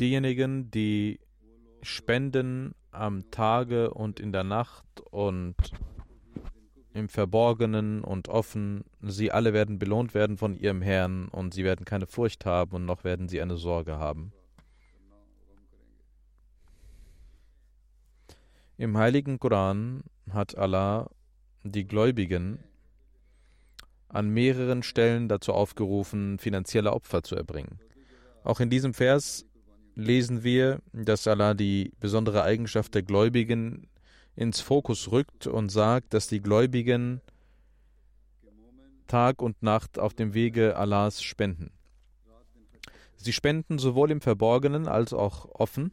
diejenigen, die spenden am Tage und in der Nacht und im Verborgenen und offen, sie alle werden belohnt werden von ihrem Herrn und sie werden keine Furcht haben und noch werden sie eine Sorge haben. Im heiligen Koran hat Allah die Gläubigen an mehreren Stellen dazu aufgerufen, finanzielle Opfer zu erbringen. Auch in diesem Vers lesen wir, dass Allah die besondere Eigenschaft der Gläubigen ins Fokus rückt und sagt, dass die Gläubigen Tag und Nacht auf dem Wege Allahs spenden. Sie spenden sowohl im Verborgenen als auch offen.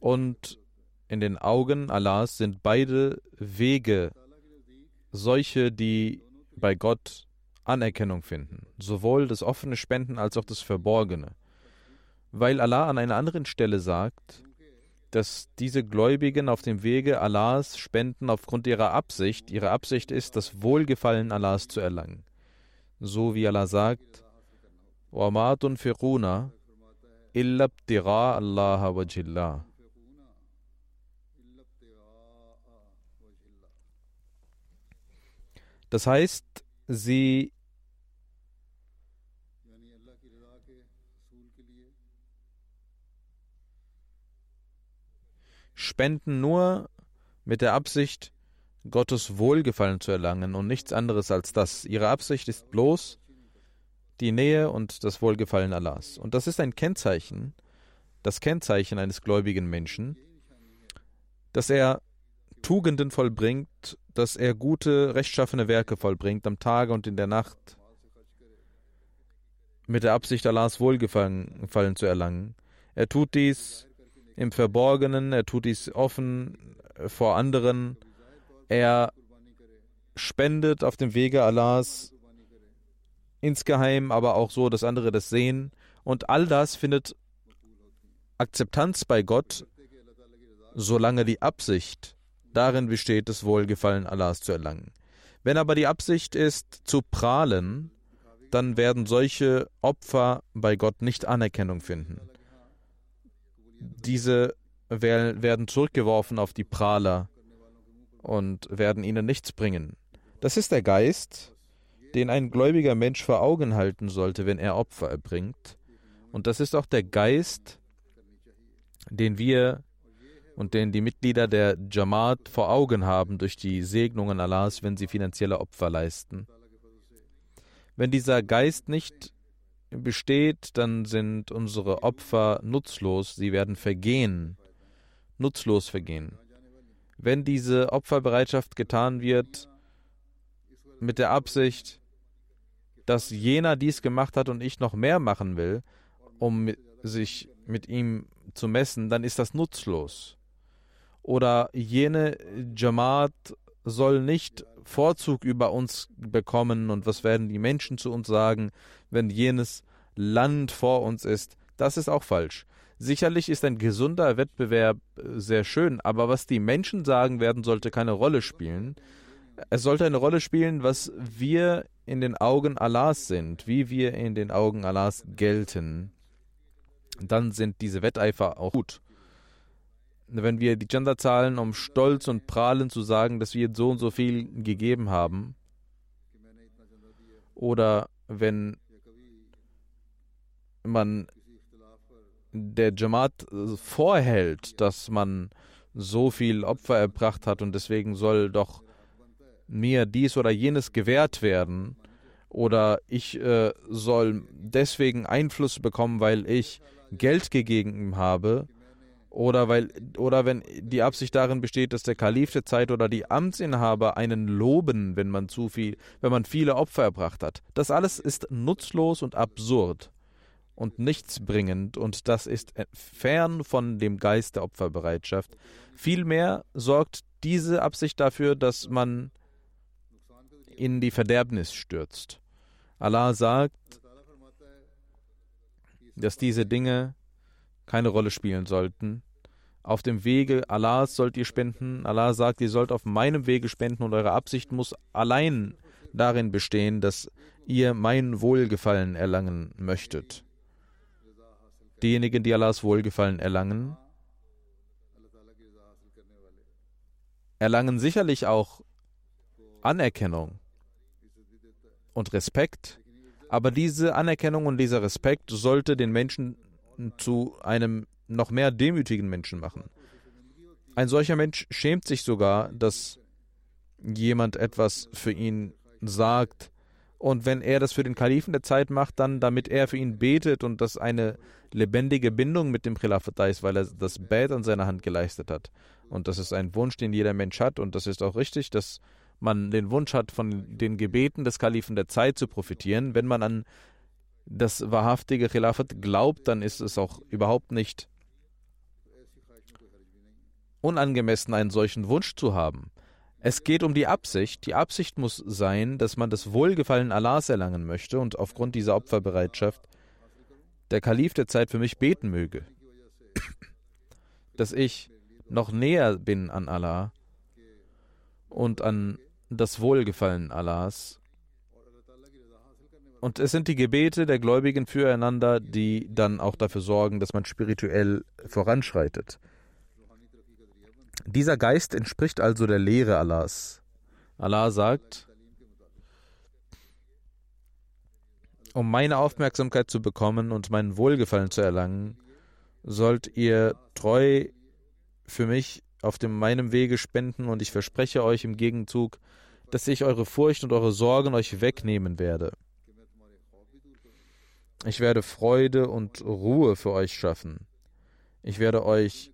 Und in den Augen Allahs sind beide Wege solche, die bei Gott Anerkennung finden. Sowohl das offene Spenden als auch das Verborgene weil Allah an einer anderen Stelle sagt, dass diese Gläubigen auf dem Wege Allahs spenden aufgrund ihrer Absicht. Ihre Absicht ist, das Wohlgefallen Allahs zu erlangen. So wie Allah sagt, وَمَا تُنْفِقُونَ إِلَّا ابْتِغَاءَ اللَّهَ وَجْهِ Das heißt, sie spenden nur mit der Absicht, Gottes Wohlgefallen zu erlangen und nichts anderes als das. Ihre Absicht ist bloß die Nähe und das Wohlgefallen Allahs. Und das ist ein Kennzeichen, das Kennzeichen eines gläubigen Menschen, dass er Tugenden vollbringt, dass er gute, rechtschaffene Werke vollbringt am Tage und in der Nacht mit der Absicht, Allahs Wohlgefallen zu erlangen. Er tut dies im Verborgenen, er tut dies offen vor anderen, er spendet auf dem Wege Allahs insgeheim, aber auch so, dass andere das sehen. Und all das findet Akzeptanz bei Gott, solange die Absicht darin besteht, das Wohlgefallen Allahs zu erlangen. Wenn aber die Absicht ist, zu prahlen, dann werden solche Opfer bei Gott nicht Anerkennung finden diese werden zurückgeworfen auf die Prahler und werden ihnen nichts bringen. Das ist der Geist, den ein gläubiger Mensch vor Augen halten sollte, wenn er Opfer erbringt. Und das ist auch der Geist, den wir und den die Mitglieder der Jamaat vor Augen haben durch die Segnungen Allahs, wenn sie finanzielle Opfer leisten. Wenn dieser Geist nicht besteht, dann sind unsere Opfer nutzlos, sie werden vergehen, nutzlos vergehen. wenn diese Opferbereitschaft getan wird mit der Absicht, dass jener dies gemacht hat und ich noch mehr machen will, um sich mit ihm zu messen, dann ist das nutzlos. Oder jene Jamaat soll nicht Vorzug über uns bekommen und was werden die Menschen zu uns sagen, wenn jenes Land vor uns ist. Das ist auch falsch. Sicherlich ist ein gesunder Wettbewerb äh, sehr schön, aber was die Menschen sagen werden, sollte keine Rolle spielen. Es sollte eine Rolle spielen, was wir in den Augen Allahs sind, wie wir in den Augen Allahs gelten. Dann sind diese Wetteifer auch gut. Wenn wir die Gender zahlen, um stolz und prahlend zu sagen, dass wir so und so viel gegeben haben, oder wenn man der Jamaat vorhält, dass man so viel Opfer erbracht hat und deswegen soll doch mir dies oder jenes gewährt werden oder ich äh, soll deswegen Einfluss bekommen, weil ich Geld gegeben habe oder weil oder wenn die Absicht darin besteht, dass der Kalif der Zeit oder die Amtsinhaber einen loben, wenn man zu viel, wenn man viele Opfer erbracht hat. Das alles ist nutzlos und absurd und nichtsbringend und das ist fern von dem Geist der Opferbereitschaft. Vielmehr sorgt diese Absicht dafür, dass man in die Verderbnis stürzt. Allah sagt, dass diese Dinge keine Rolle spielen sollten. Auf dem Wege Allahs sollt ihr spenden. Allah sagt, ihr sollt auf meinem Wege spenden und eure Absicht muss allein darin bestehen, dass ihr mein Wohlgefallen erlangen möchtet. Diejenigen, die Allahs Wohlgefallen erlangen, erlangen sicherlich auch Anerkennung und Respekt, aber diese Anerkennung und dieser Respekt sollte den Menschen zu einem noch mehr demütigen Menschen machen. Ein solcher Mensch schämt sich sogar, dass jemand etwas für ihn sagt, und wenn er das für den Kalifen der Zeit macht, dann damit er für ihn betet und das eine lebendige Bindung mit dem Khilafat ist, weil er das Bett an seiner Hand geleistet hat. Und das ist ein Wunsch, den jeder Mensch hat. Und das ist auch richtig, dass man den Wunsch hat, von den Gebeten des Kalifen der Zeit zu profitieren. Wenn man an das wahrhaftige Khilafat glaubt, dann ist es auch überhaupt nicht unangemessen, einen solchen Wunsch zu haben. Es geht um die Absicht. Die Absicht muss sein, dass man das Wohlgefallen Allahs erlangen möchte und aufgrund dieser Opferbereitschaft der Kalif der Zeit für mich beten möge, dass ich noch näher bin an Allah und an das Wohlgefallen Allahs. Und es sind die Gebete der Gläubigen füreinander, die dann auch dafür sorgen, dass man spirituell voranschreitet. Dieser Geist entspricht also der Lehre Allahs. Allah sagt, um meine Aufmerksamkeit zu bekommen und mein Wohlgefallen zu erlangen, sollt ihr treu für mich auf dem meinem Wege spenden und ich verspreche euch im Gegenzug, dass ich eure Furcht und eure Sorgen euch wegnehmen werde. Ich werde Freude und Ruhe für euch schaffen. Ich werde euch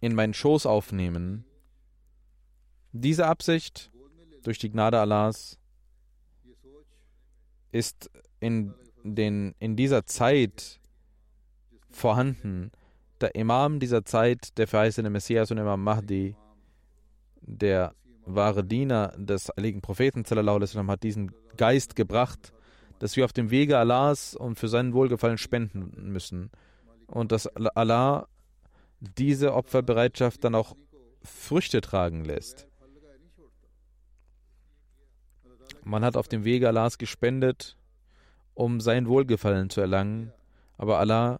in meinen Schoß aufnehmen. Diese Absicht durch die Gnade Allahs ist in, den, in dieser Zeit vorhanden. Der Imam dieser Zeit, der verheißene Messias und Imam Mahdi, der wahre Diener des heiligen Propheten, hat diesen Geist gebracht, dass wir auf dem Wege Allahs und für seinen Wohlgefallen spenden müssen. Und dass Allah diese Opferbereitschaft dann auch Früchte tragen lässt. Man hat auf dem Wege Allahs gespendet, um sein Wohlgefallen zu erlangen, aber Allah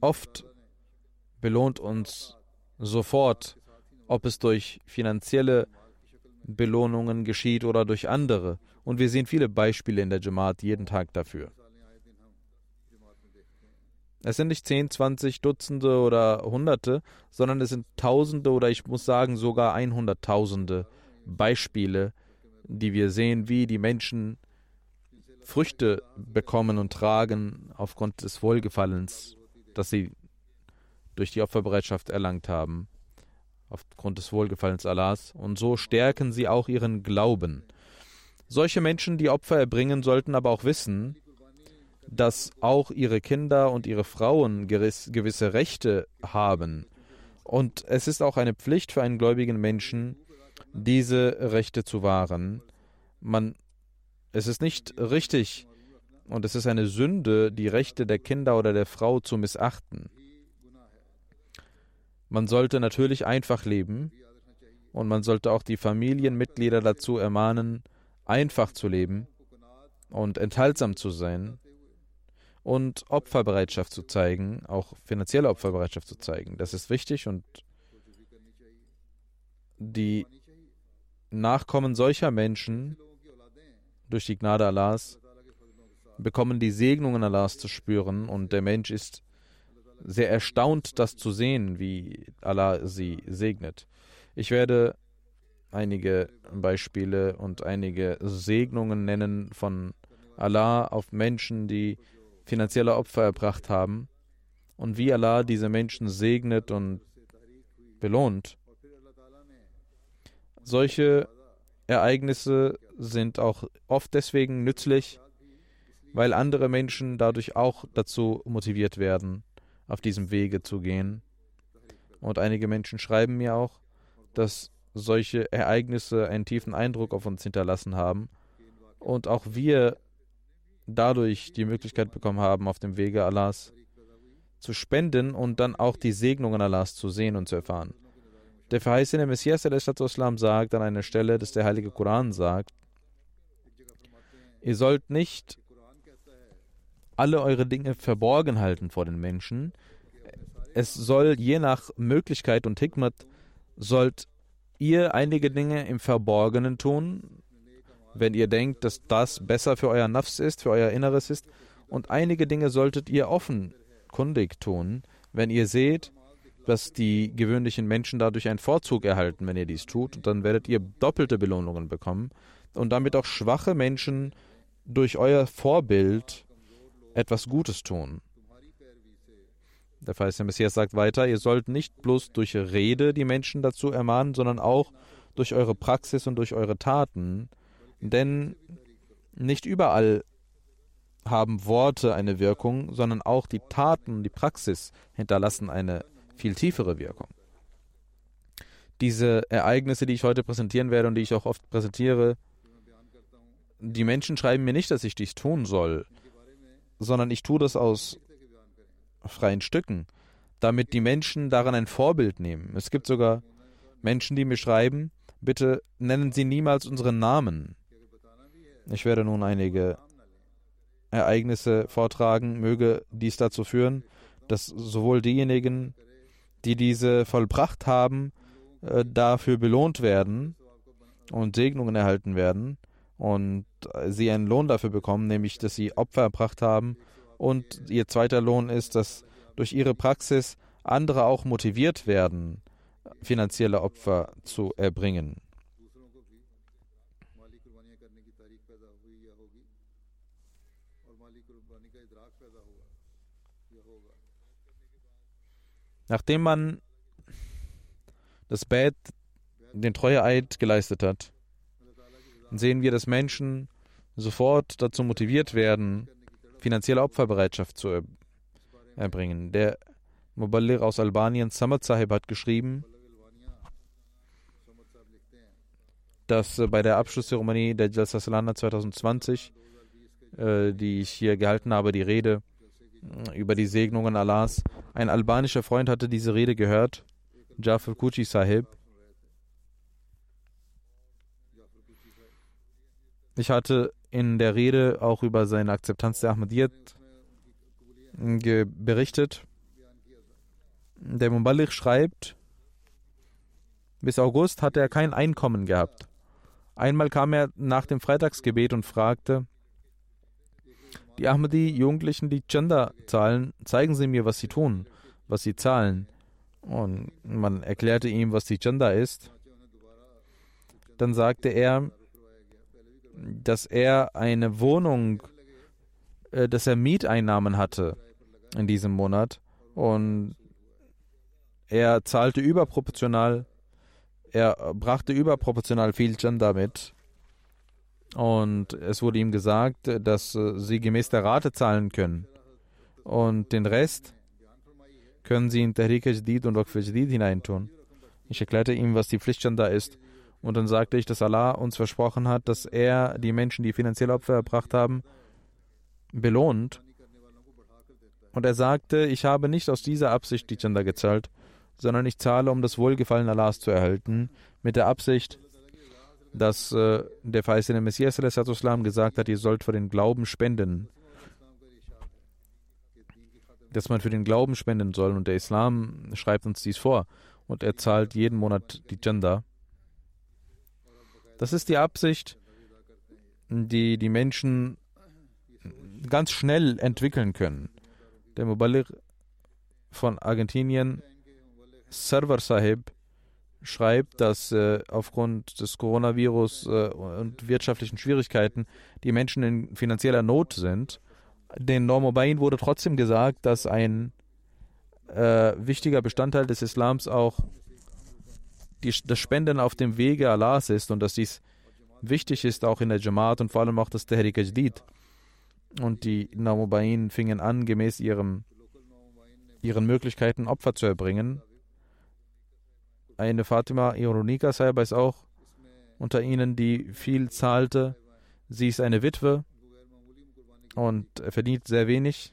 oft belohnt uns sofort, ob es durch finanzielle Belohnungen geschieht oder durch andere. Und wir sehen viele Beispiele in der Jamaat jeden Tag dafür. Es sind nicht 10, 20 Dutzende oder Hunderte, sondern es sind Tausende oder ich muss sagen sogar Einhunderttausende Beispiele, die wir sehen, wie die Menschen Früchte bekommen und tragen aufgrund des Wohlgefallens, das sie durch die Opferbereitschaft erlangt haben, aufgrund des Wohlgefallens Allahs, und so stärken sie auch ihren Glauben. Solche Menschen, die Opfer erbringen, sollten aber auch wissen, dass auch ihre Kinder und ihre Frauen gewisse Rechte haben. Und es ist auch eine Pflicht für einen gläubigen Menschen, diese Rechte zu wahren. Man, es ist nicht richtig und es ist eine Sünde, die Rechte der Kinder oder der Frau zu missachten. Man sollte natürlich einfach leben und man sollte auch die Familienmitglieder dazu ermahnen, einfach zu leben und enthaltsam zu sein und Opferbereitschaft zu zeigen, auch finanzielle Opferbereitschaft zu zeigen. Das ist wichtig und die Nachkommen solcher Menschen durch die Gnade Allahs bekommen die Segnungen Allahs zu spüren und der Mensch ist sehr erstaunt, das zu sehen, wie Allah sie segnet. Ich werde einige Beispiele und einige Segnungen nennen von Allah auf Menschen, die finanzielle Opfer erbracht haben und wie Allah diese Menschen segnet und belohnt. Solche Ereignisse sind auch oft deswegen nützlich, weil andere Menschen dadurch auch dazu motiviert werden, auf diesem Wege zu gehen. Und einige Menschen schreiben mir auch, dass solche Ereignisse einen tiefen Eindruck auf uns hinterlassen haben und auch wir dadurch die Möglichkeit bekommen haben, auf dem Wege Allahs zu spenden und dann auch die Segnungen Allahs zu sehen und zu erfahren. Der verheißene Messias Islam sagt an einer Stelle, dass der Heilige Koran sagt, ihr sollt nicht alle eure Dinge verborgen halten vor den Menschen. Es soll je nach Möglichkeit und Hikmat, sollt ihr einige Dinge im Verborgenen tun, wenn ihr denkt, dass das besser für euer Nafs ist, für euer Inneres ist. Und einige Dinge solltet ihr offenkundig tun, wenn ihr seht, dass die gewöhnlichen Menschen dadurch einen Vorzug erhalten, wenn ihr dies tut. Und dann werdet ihr doppelte Belohnungen bekommen und damit auch schwache Menschen durch euer Vorbild etwas Gutes tun. Der Verheißene Messias sagt weiter, ihr sollt nicht bloß durch Rede die Menschen dazu ermahnen, sondern auch durch eure Praxis und durch eure Taten denn nicht überall haben Worte eine Wirkung, sondern auch die Taten, die Praxis hinterlassen eine viel tiefere Wirkung. Diese Ereignisse, die ich heute präsentieren werde und die ich auch oft präsentiere, die Menschen schreiben mir nicht, dass ich dies tun soll, sondern ich tue das aus freien Stücken, damit die Menschen daran ein Vorbild nehmen. Es gibt sogar Menschen, die mir schreiben, bitte nennen Sie niemals unseren Namen. Ich werde nun einige Ereignisse vortragen, möge dies dazu führen, dass sowohl diejenigen, die diese vollbracht haben, äh, dafür belohnt werden und Segnungen erhalten werden und sie einen Lohn dafür bekommen, nämlich dass sie Opfer erbracht haben und ihr zweiter Lohn ist, dass durch ihre Praxis andere auch motiviert werden, finanzielle Opfer zu erbringen. Nachdem man das Bett, den Treueeid geleistet hat, sehen wir, dass Menschen sofort dazu motiviert werden, finanzielle Opferbereitschaft zu erbringen. Der Muballir aus Albanien, Samad Sahib, hat geschrieben, dass bei der Abschlusszeremonie der Jalsa Salana 2020, äh, die ich hier gehalten habe, die Rede über die Segnungen Allahs. Ein albanischer Freund hatte diese Rede gehört, Jafar Kuchi Sahib. Ich hatte in der Rede auch über seine Akzeptanz der Ahmadiyyat berichtet. Der Mubalik schreibt, bis August hatte er kein Einkommen gehabt. Einmal kam er nach dem Freitagsgebet und fragte, die Ahmadi-Jugendlichen, die Chanda zahlen, zeigen sie mir, was sie tun, was sie zahlen. Und man erklärte ihm, was die Chanda ist. Dann sagte er, dass er eine Wohnung äh, dass er Mieteinnahmen hatte in diesem Monat und er zahlte überproportional, er brachte überproportional viel Chanda mit und es wurde ihm gesagt, dass äh, sie gemäß der Rate zahlen können und den Rest können sie in Tahrik Jahdid und Waqf Jahdid hineintun. Ich erklärte ihm, was die Pflicht Chanda ist und dann sagte ich, dass Allah uns versprochen hat, dass er die Menschen, die finanzielle Opfer erbracht haben, belohnt. Und er sagte, ich habe nicht aus dieser Absicht die Chanda gezahlt, sondern ich zahle, um das Wohlgefallen Allahs zu erhalten, mit der Absicht, dass äh, der verheißene Messias gesagt hat, ihr sollt für den Glauben spenden. Dass man für den Glauben spenden soll. Und der Islam schreibt uns dies vor. Und er zahlt jeden Monat die Chanda. Das ist die Absicht, die die Menschen ganz schnell entwickeln können. Der Mubalir von Argentinien, Server Sahib, schreibt, dass äh, aufgrund des Coronavirus äh, und wirtschaftlichen Schwierigkeiten die Menschen in finanzieller Not sind. Den Normobain wurde trotzdem gesagt, dass ein äh, wichtiger Bestandteil des Islams auch die, das Spenden auf dem Wege Allahs ist und dass dies wichtig ist auch in der Jamaat und vor allem auch das Tehrik Ajdid. Und die Namubain fingen an, gemäß ihrem, ihren Möglichkeiten Opfer zu erbringen. Eine Fatima Ironika Sahib ist auch unter ihnen, die viel zahlte. Sie ist eine Witwe und verdient sehr wenig.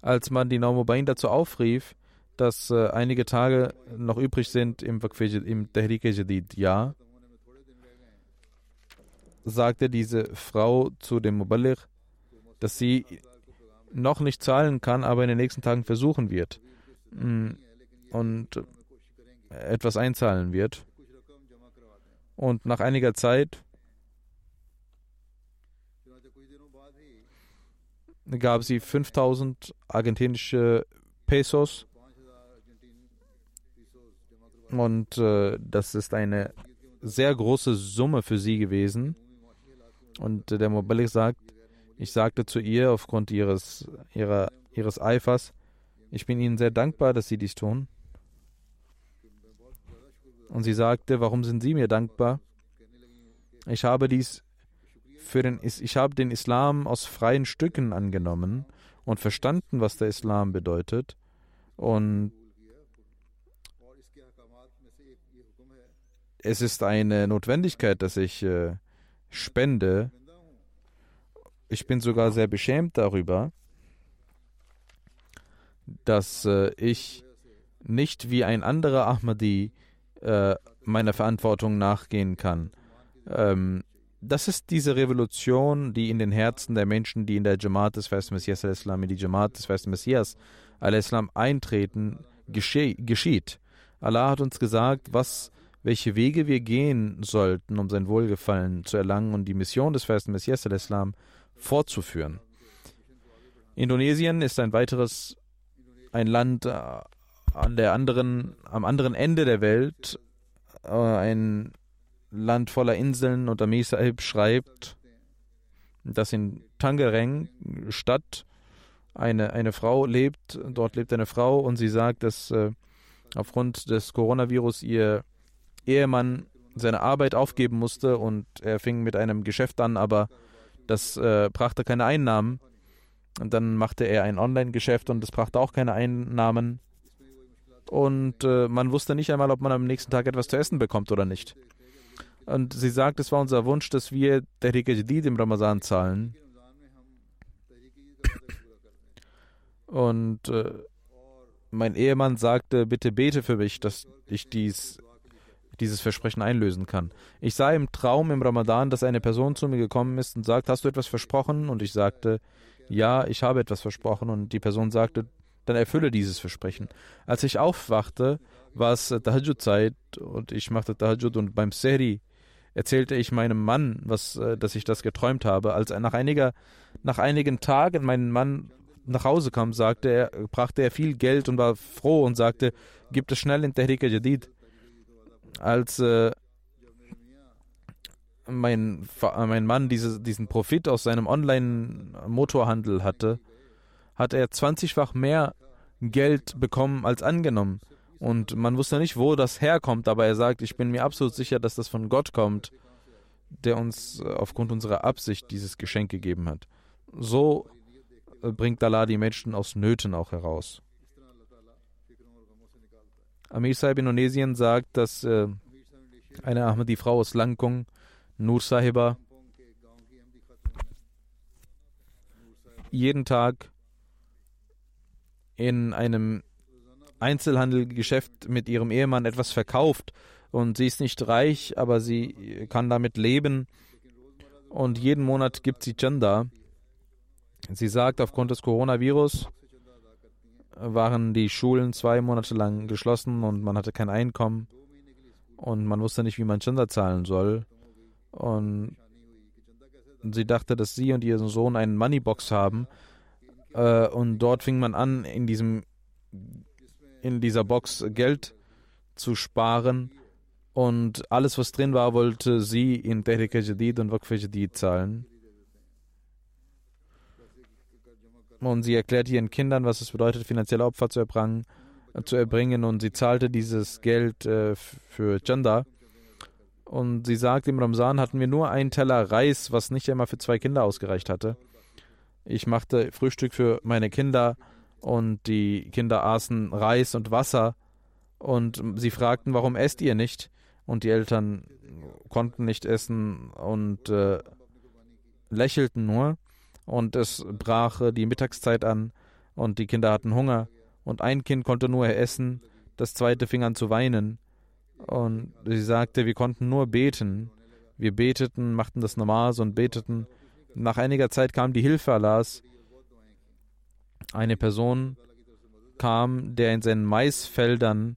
Als man die Namubain dazu aufrief, dass äh, einige Tage noch übrig sind im, im Tehrik Jadid Jahr, sagte diese Frau zu dem Muballigh, dass sie noch nicht zahlen kann, aber in den nächsten Tagen versuchen wird mm, und etwas einzahlen wird. Und nach einiger Zeit gab sie 5000 argentinische Pesos und äh, das ist eine sehr große Summe für sie gewesen. Und der Mubalik sagt, ich sagte zu ihr aufgrund ihres, ihrer, ihres Eifers, ich bin Ihnen sehr dankbar, dass Sie dies tun. Und sie sagte, warum sind Sie mir dankbar? Ich habe dies für den, ich habe den Islam aus freien Stücken angenommen und verstanden, was der Islam bedeutet. Und es ist eine Notwendigkeit, dass ich äh, spende. Ich bin sogar sehr beschämt darüber, dass äh, ich nicht wie ein anderer Ahmadi äh, meiner Verantwortung nachgehen kann. Ähm, das ist diese Revolution, die in den Herzen der Menschen, die in der Jamaat des Festen Messias al-Islam, in die Jamaat des Festen Messias al-Islam eintreten, geschieht. Allah hat uns gesagt, was welche Wege wir gehen sollten, um sein Wohlgefallen zu erlangen und die Mission des festen Messias al-Islam fortzuführen. Indonesien ist ein weiteres, ein Land äh, an der anderen, am anderen Ende der Welt, äh, ein Land voller Inseln und Amir Sahib schreibt, dass in Tangerang, Stadt, eine, eine Frau lebt, dort lebt eine Frau und sie sagt, dass äh, aufgrund des Coronavirus ihr Ehemann seine Arbeit aufgeben musste und er fing mit einem Geschäft an, aber das äh, brachte keine Einnahmen. Und dann machte er ein Online-Geschäft und das brachte auch keine Einnahmen. Und äh, man wusste nicht einmal, ob man am nächsten Tag etwas zu essen bekommt oder nicht. Und sie sagt, es war unser Wunsch, dass wir Tehrik Jadid im Ramazan zahlen. Und äh, mein Ehemann sagte, bitte bete für mich, dass ich dies dieses Versprechen einlösen kann. Ich sah im Traum im Ramadan, dass eine Person zu mir gekommen ist und sagt, hast du etwas versprochen? Und ich sagte, ja, ich habe etwas versprochen. Und die Person sagte, dann erfülle dieses Versprechen. Als ich aufwachte, war es Tahajjud-Zeit und ich machte Tahajjud und beim Sehri erzählte ich meinem Mann, was, äh, dass ich das geträumt habe. Als nach, einiger, nach einigen Tagen mein Mann nach Hause kam, sagte er, brachte er viel Geld und war froh und sagte, gibt es schnell in Tehrika Jadid als, äh, mein, mein Mann diese, diesen Profit aus seinem Online-Motorhandel hatte, hat er 20-fach mehr Geld bekommen als angenommen. Und man wusste nicht, wo das herkommt, aber er sagt, ich bin mir absolut sicher, dass das von Gott kommt, der uns äh, aufgrund unserer Absicht dieses Geschenk gegeben hat. So äh, bringt Allah die Menschen aus Nöten auch heraus. Amir Sahib Indonesien sagt, dass äh, eine Ahmadi-Frau aus Langkung, Nur Sahiba, jeden Tag in einem Einzelhandelgeschäft mit ihrem Ehemann etwas verkauft und sie ist nicht reich, aber sie kann damit leben und jeden Monat gibt sie Chanda. Sie sagt, aufgrund des Coronavirus waren die Schulen zwei Monate lang geschlossen und man hatte kein Einkommen und man wusste nicht, wie man Chanda zahlen soll. Und sie dachte, dass sie und ihr Sohn einen Moneybox haben. Äh, und dort fing man an, in diesem in dieser Box Geld zu sparen und alles, was drin war, wollte sie in Tehrika Jadid und Waqf Jadid zahlen. Und sie erklärte ihren Kindern, was es bedeutet, finanzielle Opfer zu erbringen, zu erbringen und sie zahlte dieses Geld äh, für Chanda. Und sie sagt, im Ramsan hatten wir nur einen Teller Reis, was nicht einmal für zwei Kinder ausgereicht hatte. Ich machte Frühstück für meine Kinder und die Kinder aßen Reis und Wasser und sie fragten, warum esst ihr nicht? Und die Eltern konnten nicht essen und äh, lächelten nur. Und es brach die Mittagszeit an und die Kinder hatten Hunger. Und ein Kind konnte nur essen, das zweite fing an zu weinen. Und sie sagte, wir konnten nur beten. Wir beteten, machten das Namas und beteten. Nach einiger Zeit kam die Hilfe Allahs eine Person kam, der in seinen Maisfeldern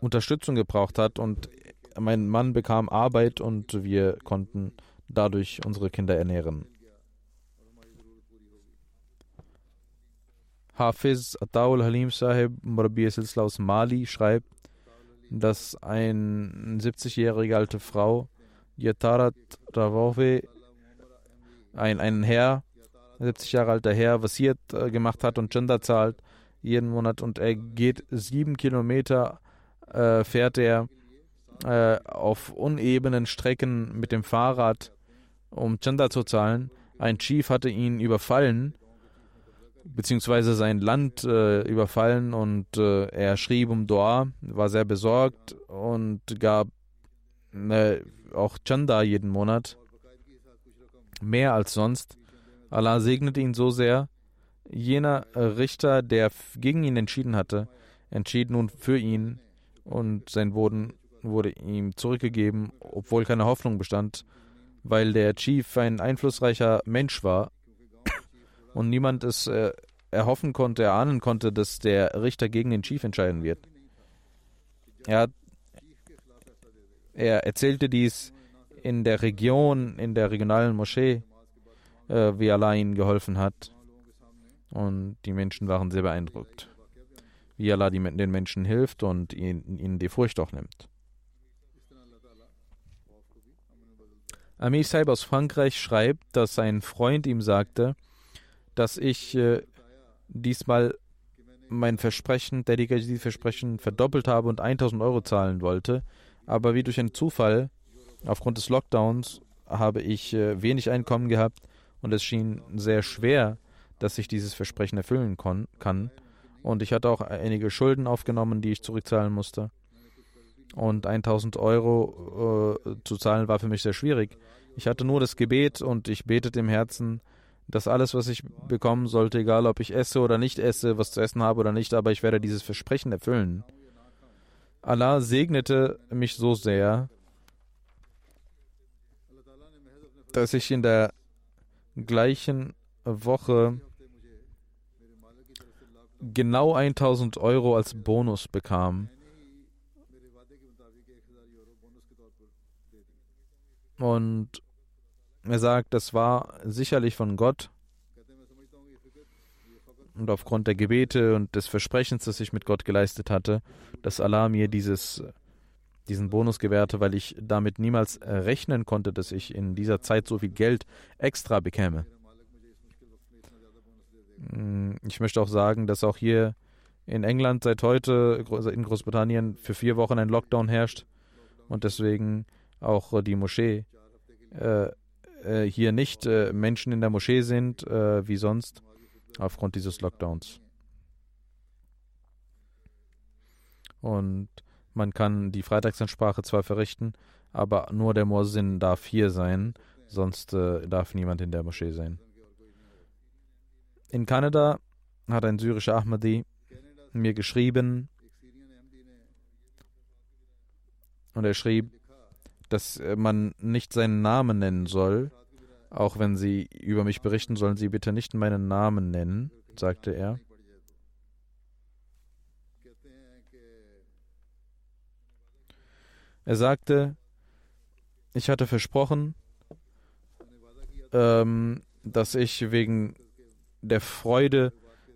Unterstützung gebraucht hat und mein Mann bekam Arbeit und wir konnten dadurch unsere Kinder ernähren. Hafiz Ataul Halim Sahib Murabi Silsla aus Mali schreibt, dass eine 70-jährige alte Frau, Yatarat Ravove, ein, ein Herr, 70 Jahre alter Herr, Wasiert äh, gemacht hat und Gender zahlt jeden Monat und er geht sieben Kilometer, äh, fährt er äh, auf unebenen Strecken mit dem Fahrrad, um Gender zu zahlen. Ein Chief hatte ihn überfallen, beziehungsweise sein Land äh, überfallen und äh, er schrieb um Dua, war sehr besorgt und gab auch Chanda jeden Monat, mehr als sonst. Allah segnete ihn so sehr. Jener Richter, der gegen ihn entschieden hatte, entschied nun für ihn und sein Boden wurde ihm zurückgegeben, obwohl keine Hoffnung bestand, weil der Chief ein einflussreicher Mensch war und niemand es äh, erhoffen konnte, erahnen konnte, dass der Richter gegen den Chief entscheiden wird. Er, er erzählte dies in der Region, in der regionalen Moschee äh, wie Allah ihnen geholfen hat. Und die Menschen waren sehr beeindruckt, wie Allah die, den Menschen hilft und ihnen, ihnen die Furcht auch nimmt. Amir Saib aus Frankreich schreibt, dass ein Freund ihm sagte, dass ich äh, diesmal mein Versprechen, Dedicated-Versprechen verdoppelt habe und 1000 Euro zahlen wollte. Aber wie durch einen Zufall, aufgrund des Lockdowns, habe ich äh, wenig Einkommen gehabt und es schien sehr schwer, dass ich dieses Versprechen erfüllen kann. Und ich hatte auch einige Schulden aufgenommen, die ich zurückzahlen musste. Und 1000 Euro äh, zu zahlen war für mich sehr schwierig. Ich hatte nur das Gebet und ich betete im Herzen, dass alles, was ich bekommen sollte, egal ob ich esse oder nicht esse, was zu essen habe oder nicht, aber ich werde dieses Versprechen erfüllen. Allah segnete mich so sehr, dass ich in der gleichen Woche genau 1000 Euro als Bonus bekam. Und er sagt, das war sicherlich von Gott. Und aufgrund der Gebete und des Versprechens, das ich mit Gott geleistet hatte, dass Allah mir dieses, diesen Bonus gewährte, weil ich damit niemals rechnen konnte, dass ich in dieser Zeit so viel Geld extra bekäme. Mm, ich möchte auch sagen, dass auch hier in England seit heute, in Großbritannien, für vier Wochen ein Lockdown herrscht und deswegen auch die Moschee äh, äh, hier nicht äh, Menschen in der Moschee sind äh, wie sonst aufgrund dieses Lockdowns. Und man kann die Freitagsansprache zwar verrichten, aber nur der Muazzin darf hier sein, sonst äh, darf niemand in der Moschee sein. In Kanada hat ein syrischer Ahmadi mir geschrieben und er schrieb, dass äh, man nicht seinen Namen nennen soll. Auch wenn Sie über mich berichten, sollen Sie bitte nicht meinen Namen nennen, sagte er. Er sagte, ich hatte versprochen, ähm, dass ich wegen der Freude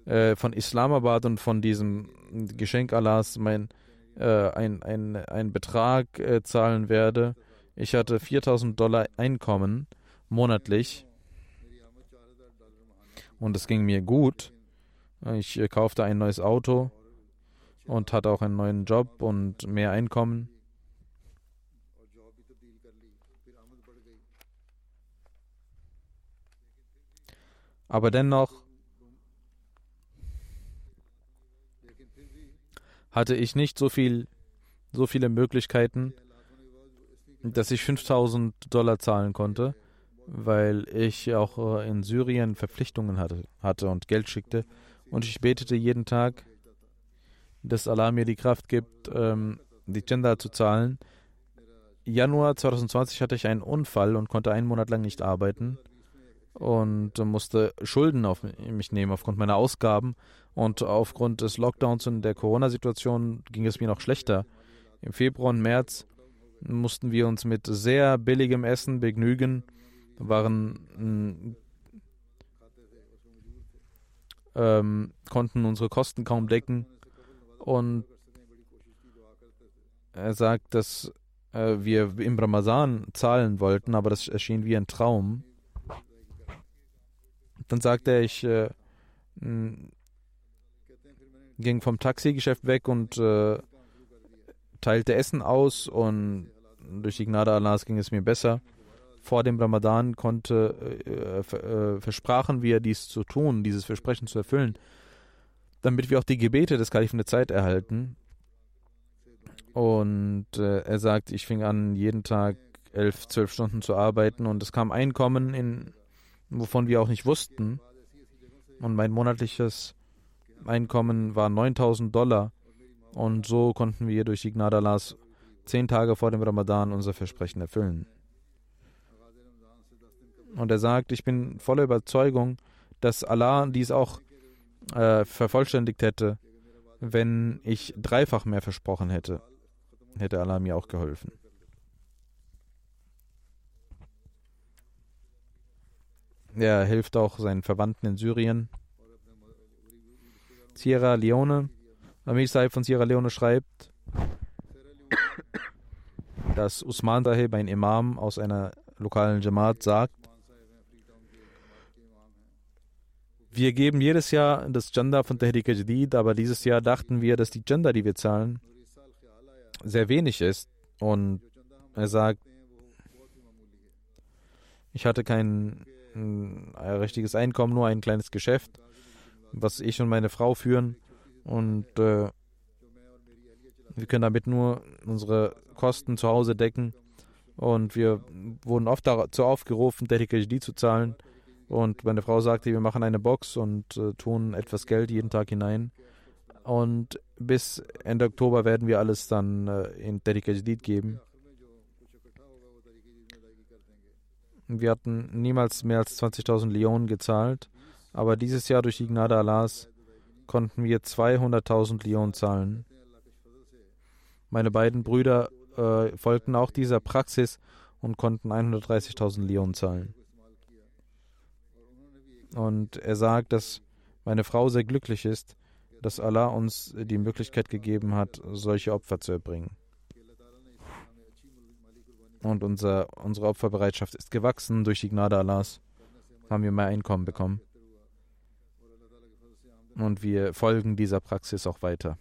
äh, von Islamabad und von diesem Geschenk Allahs mein, äh, ein, ein, ein Betrag äh, zahlen werde. Ich hatte 4000 Dollar Einkommen monatlich und es ging mir gut. Ich äh, kaufte ein neues Auto und hatte auch einen neuen Job und mehr Einkommen. Aber dennoch hatte ich nicht so viel, so viele Möglichkeiten, dass ich 5000 Dollar zahlen konnte, weil ich auch äh, in Syrien Verpflichtungen hatte, hatte und Geld schickte. Und ich betete jeden Tag, dass Allah mir die Kraft gibt, ähm, die Gender zu zahlen. Januar 2020 hatte ich einen Unfall und konnte einen Monat lang nicht arbeiten und musste Schulden auf mich nehmen aufgrund meiner Ausgaben. Und aufgrund des Lockdowns und der Corona-Situation ging es mir noch schlechter. Im Februar und März mussten wir uns mit sehr billigem Essen begnügen, waren ähm, konnten unsere Kosten kaum decken. Und er sagt, dass äh, wir im Ramazan zahlen wollten, aber das erschien wie ein Traum. Dann sagte er, ich äh, ging vom Taxigeschäft weg und äh, teilte Essen aus und durch die Gnade Allahs ging es mir besser. Vor dem Ramadan konnte, äh, äh, versprachen wir dies zu tun, dieses Versprechen zu erfüllen, damit wir auch die Gebete des Kalifen der Zeit erhalten. Und äh, er sagt, ich fing an, jeden Tag elf, zwölf Stunden zu arbeiten und es kam Einkommen in wovon wir auch nicht wussten. Und mein monatliches Einkommen war 9000 Dollar. Und so konnten wir durch die Gnade Allahs zehn Tage vor dem Ramadan unser Versprechen erfüllen. Und er sagt, ich bin voller Überzeugung, dass Allah dies auch äh, vervollständigt hätte, wenn ich dreifach mehr versprochen hätte. Hätte Allah mir auch geholfen. Er hilft auch seinen Verwandten in Syrien. Sierra Leone. Amir Saib von Sierra Leone schreibt, dass Usman Sahib, ein Imam aus einer lokalen Jamaat, sagt, wir geben jedes Jahr das Janda von Tehrik Jadid, aber dieses Jahr dachten wir, dass die Janda, die wir zahlen, sehr wenig ist. Und er sagt, ich hatte keinen ein richtiges Einkommen, nur ein kleines Geschäft, was ich und meine Frau führen. Und äh, wir können damit nur unsere Kosten zu Hause decken. Und wir wurden oft dazu aufgerufen, Dedicate zu zahlen. Und meine Frau sagte, wir machen eine Box und äh, tun etwas Geld jeden Tag hinein. Und bis Ende Oktober werden wir alles dann äh, in Dedicate geben. Wir hatten niemals mehr als 20.000 Leonen gezahlt, aber dieses Jahr durch die Gnade Allahs konnten wir 200.000 Leonen zahlen. Meine beiden Brüder äh, folgten auch dieser Praxis und konnten 130.000 Leonen zahlen. Und er sagt, dass meine Frau sehr glücklich ist, dass Allah uns die Möglichkeit gegeben hat, solche Opfer zu erbringen. und unser, unsere Opferbereitschaft ist gewachsen. Durch die Gnade Allahs haben wir mehr Einkommen bekommen. Und wir folgen dieser Praxis auch weiter.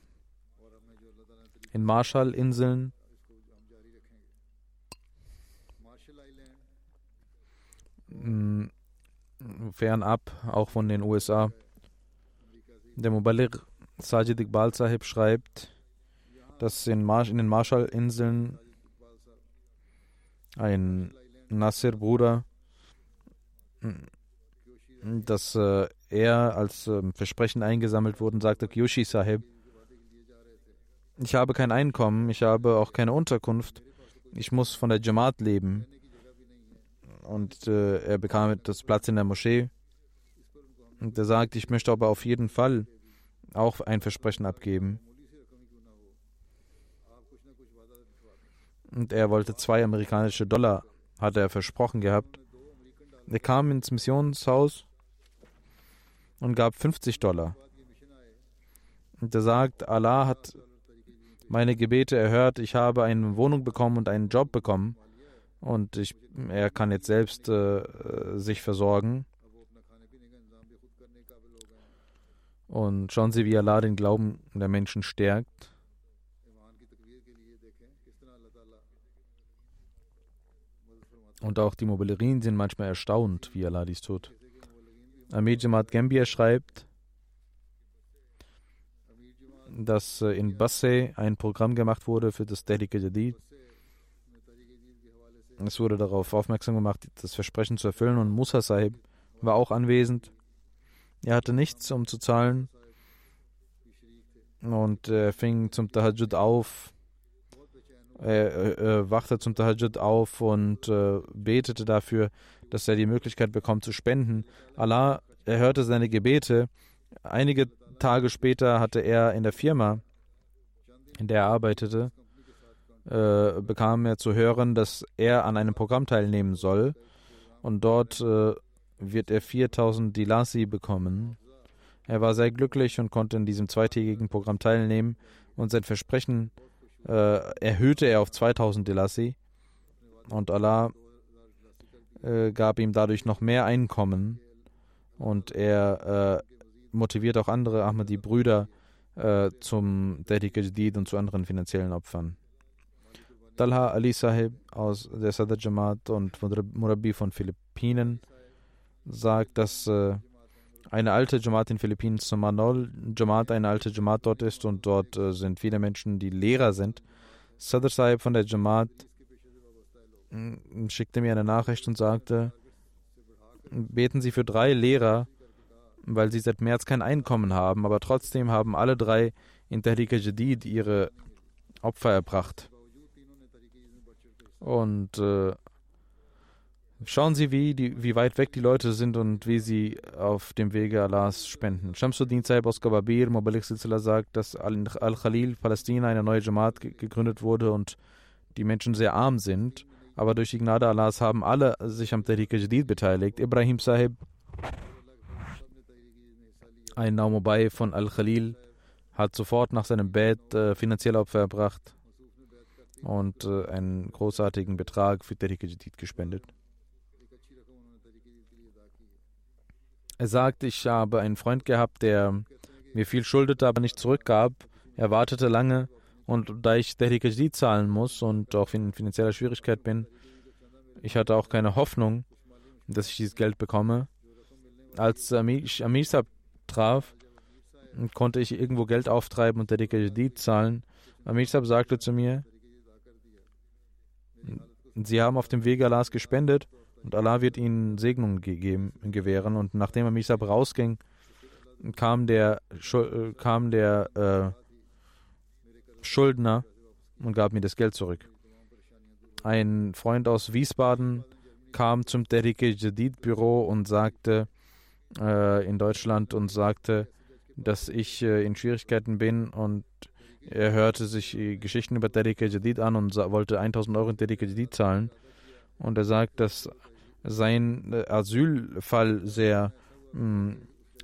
In Marshallinseln mm, fernab, auch von den USA. Der Mubaligh Sajid Iqbal Sahib schreibt, dass in, Mar in den Marshallinseln ein Nasser-Bruder, dass äh, er als äh, Versprechen eingesammelt wurde und sagte, Kyoshi Sahib, ich habe kein Einkommen, ich habe auch keine Unterkunft, ich muss von der Jamaat leben. Und äh, er bekam das Platz in der Moschee. Und er sagt, ich möchte aber auf jeden Fall auch ein Versprechen abgeben. Und er wollte zwei amerikanische Dollar, hatte er versprochen gehabt. Er kam ins Missionshaus und gab 50 Dollar. Und er sagt, Allah hat meine Gebete erhört, ich habe eine Wohnung bekommen und einen Job bekommen und ich, er kann jetzt selbst äh, sich versorgen. Und schauen Sie, wie Allah den Glauben der Menschen stärkt. Und auch die Mobilerien sind manchmal erstaunt, wie Allah dies tut. Amir Jamaat Gambia schreibt, dass äh, in Basse ein Programm gemacht wurde für das Tehrik Jadid. Es wurde darauf aufmerksam gemacht, das Versprechen zu erfüllen und Musa Sahib war auch anwesend. Er hatte nichts, um zu zahlen und er fing zum Tahajjud auf er äh, wachte zum Tahajjud auf und äh, betete dafür, dass er die Möglichkeit bekommt zu spenden. Allah erhörte seine Gebete. Einige Tage später hatte er in der Firma, in der er arbeitete, äh, bekam er zu hören, dass er an einem Programm teilnehmen soll. Und dort äh, wird er 4000 Dilasi bekommen. Er war sehr glücklich und konnte in diesem zweitägigen Programm teilnehmen und sein Versprechen äh, erhöhte er auf 2000 Delassi und Allah äh, gab ihm dadurch noch mehr Einkommen und er äh, motiviert auch andere Ahmadi-Brüder äh, zum Jadid und zu anderen finanziellen Opfern. Talha Ali Sahib aus der Sadr Jamaat und Murabi von Philippinen sagt, dass äh, eine alte Jamaat in Philippinen, Sumanol Jamaat, eine alte Jamaat dort ist und dort äh, sind viele Menschen, die Lehrer sind. Sadr Sahib von der Jamaat schickte mir eine Nachricht und sagte, beten Sie für drei Lehrer, weil sie seit März kein Einkommen haben, aber trotzdem haben alle drei in Tahrika Jadid ihre Opfer erbracht. Und äh, Schauen Sie, wie, die, wie weit weg die Leute sind und wie sie auf dem Wege Allahs spenden. Shamsuddin Saib aus Kababir, Mubalik Silsila sagt, dass Al-Khalil, Palästina, eine neue Jamaat gegründet wurde und die Menschen sehr arm sind. Aber durch die Gnade Allahs haben alle sich am Tariq Jadid beteiligt. Ibrahim Sahib, ein Naumobai von Al-Khalil, hat sofort nach seinem Bett äh, finanzielle Opfer erbracht und äh, einen großartigen Betrag für Tariq Jadid gespendet. Er sagt, ich habe einen Freund gehabt, der mir viel schuldete, aber nicht zurückgab. Er wartete lange und da ich Tehrik zahlen muss und auch in finanzieller Schwierigkeit bin, ich hatte auch keine Hoffnung, dass ich dieses Geld bekomme. Als ich Amisab traf, konnte ich irgendwo Geld auftreiben und Tehrik zahlen. Amisab sagte zu mir, Sie haben auf dem Weg Allahs gespendet und Allah wird ihnen Segnungen gegeben, gewähren. Und nachdem Amisab rausging, kam der, äh, kam der äh, Schuldner und gab mir das Geld zurück. Ein Freund aus Wiesbaden kam zum Derike Jadid Büro und sagte äh, in Deutschland und sagte, dass ich äh, in Schwierigkeiten bin und er hörte sich Geschichten über Derike Jadid an und wollte 1000 Euro in Derike Jadid zahlen. Und er sagt, dass sein äh, Asylfall sehr mh, hm,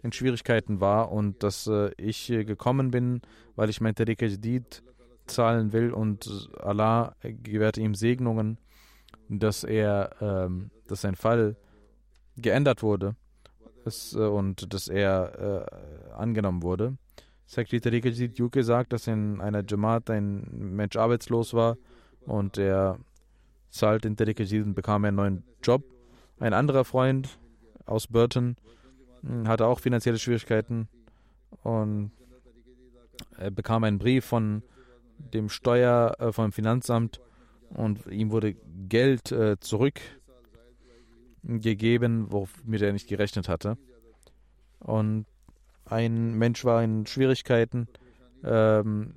in Schwierigkeiten war und dass äh, ich gekommen bin, weil ich mein Tariq Jadid zahlen will und Allah gewährte ihm Segnungen dass er, ähm, dass sein Fall geändert wurde es, äh, und dass er äh, angenommen wurde. Sekretär Tariqa Yuke sagt, dass in einer Jamaat ein Mensch arbeitslos war und er zahlt in Tariqa und bekam einen neuen Job. Ein anderer Freund aus Burton hm, hatte auch finanzielle Schwierigkeiten und er bekam einen Brief von dem Steuer, äh, vom Finanzamt und ihm wurde Geld äh, zurückgegeben, womit er nicht gerechnet hatte. Und ein Mensch war in Schwierigkeiten ähm,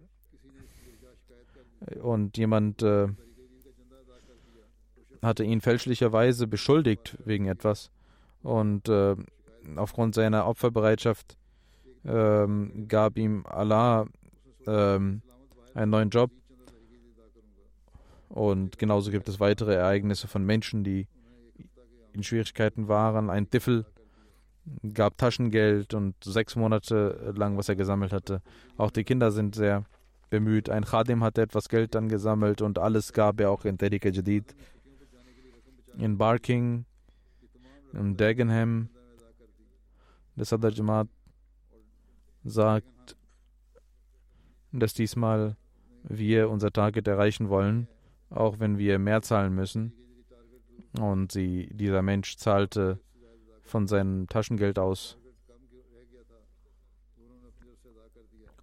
und jemand äh, hatte ihn fälschlicherweise beschuldigt wegen etwas und äh, aufgrund seiner Opferbereitschaft ähm, gab ihm Allah ähm, einen neuen Job. Und genauso gibt es weitere Ereignisse von Menschen, die in Schwierigkeiten waren. Ein Tiffel gab Taschengeld und sechs Monate lang, was er gesammelt hatte. Auch die Kinder sind sehr bemüht. Ein Khadim hatte etwas Geld dann gesammelt und alles gab er auch in Tariqa Jadid. In Barking, in Dagenham, der Sadr Jamaat sagt, dass diesmal wir unser Target erreichen wollen, auch wenn wir mehr zahlen müssen. Und sie, dieser Mensch zahlte von seinem Taschengeld aus,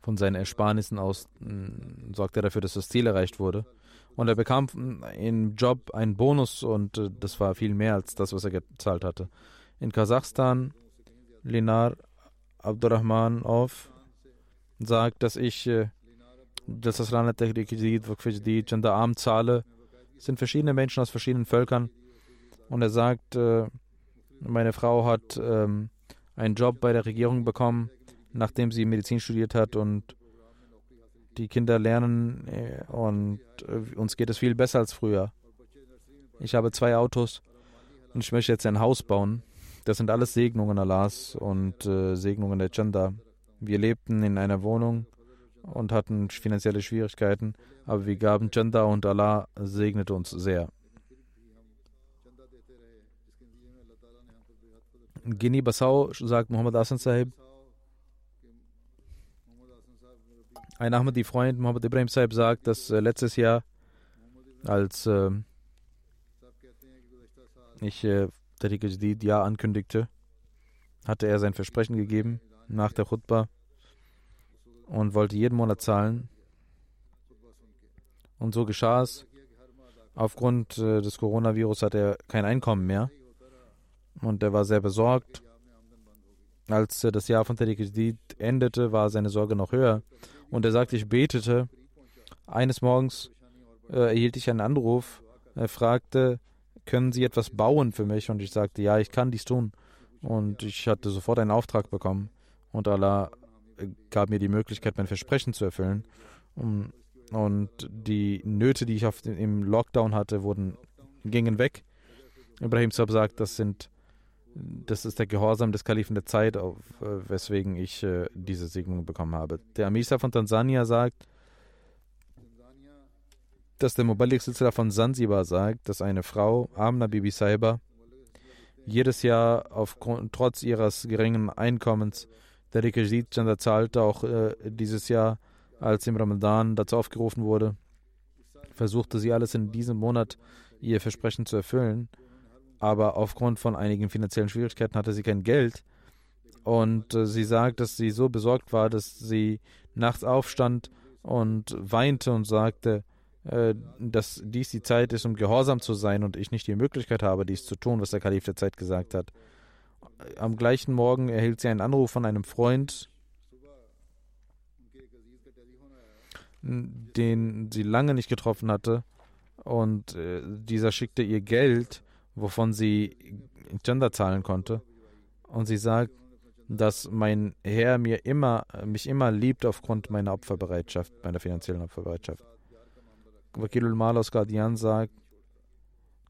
von seinen Ersparnissen aus, mm, sorgte er dafür, dass das Ziel erreicht wurde. Und er bekam im Job einen Bonus und äh, das war viel mehr als das, was er gezahlt hatte. In Kasachstan, Linar Abdurrahmanov sagt, dass ich dass das Land Tehrik Chanda Arm zahle. Es sind verschiedene Menschen aus verschiedenen Völkern. Und er sagt, äh, meine Frau hat ähm, einen Job bei der Regierung bekommen, nachdem sie Medizin studiert hat und die Kinder lernen äh, und äh, uns geht es viel besser als früher. Ich habe zwei Autos und ich möchte jetzt ein Haus bauen. Das sind alles Segnungen Allahs und Segnungen der Chanda. Wir lebten in einer Wohnung und hatten finanzielle Schwierigkeiten, aber wir gaben Chanda und Allah segnete uns sehr. Guinea Bassau sagt Muhammad Hassan Sahib, ein Ahmadi-Freund, Muhammad Ibrahim Sahib, sagt, dass äh, letztes Jahr, als äh, ich äh, Tariq Jadid Ja ankündigte, hatte er sein Versprechen gegeben nach der Khutbah und wollte jeden Monat zahlen. Und so geschah es. Aufgrund äh, des Coronavirus hat er kein Einkommen mehr. Und er war sehr besorgt. Als äh, das Jahr von Tariq endete, war seine Sorge noch höher. Und er sagte, ich betete. Eines Morgens äh, erhielt ich einen Anruf. Er fragte, können Sie etwas bauen für mich? Und ich sagte, ja, ich kann dies tun. Und ich hatte sofort einen Auftrag bekommen. Und Allah gab mir die Möglichkeit, mein Versprechen zu erfüllen. Und die Nöte, die ich auf, im Lockdown hatte, wurden, gingen weg. Ibrahim Sab sagt, das sind das ist der Gehorsam des Kalifen der Zeit, auf, äh, weswegen ich äh, diese Segnung bekommen habe. Der Amisa von Tansania sagt, dass der Mubalik Silsila von Zanzibar sagt, dass eine Frau, Amna Bibi Saiba, jedes Jahr aufgrund, trotz ihres geringen Einkommens der Rekajit Chanda zahlte auch äh, dieses Jahr, als im Ramadan dazu aufgerufen wurde, versuchte sie alles in diesem Monat ihr Versprechen zu erfüllen, aber aufgrund von einigen finanziellen Schwierigkeiten hatte sie kein Geld. Und äh, sie sagt, dass sie so besorgt war, dass sie nachts aufstand und weinte und sagte, äh, dass dies die Zeit ist, um gehorsam zu sein und ich nicht die Möglichkeit habe, dies zu tun, was der Kalif der Zeit gesagt hat am gleichen Morgen erhielt sie einen Anruf von einem Freund, den sie lange nicht getroffen hatte. Und äh, dieser schickte ihr Geld, wovon sie Gender zahlen konnte. Und sie sagt, dass mein Herr mir immer, mich immer liebt aufgrund meiner Opferbereitschaft, meiner finanziellen Opferbereitschaft. Wakilul Mal aus Guardian sagt,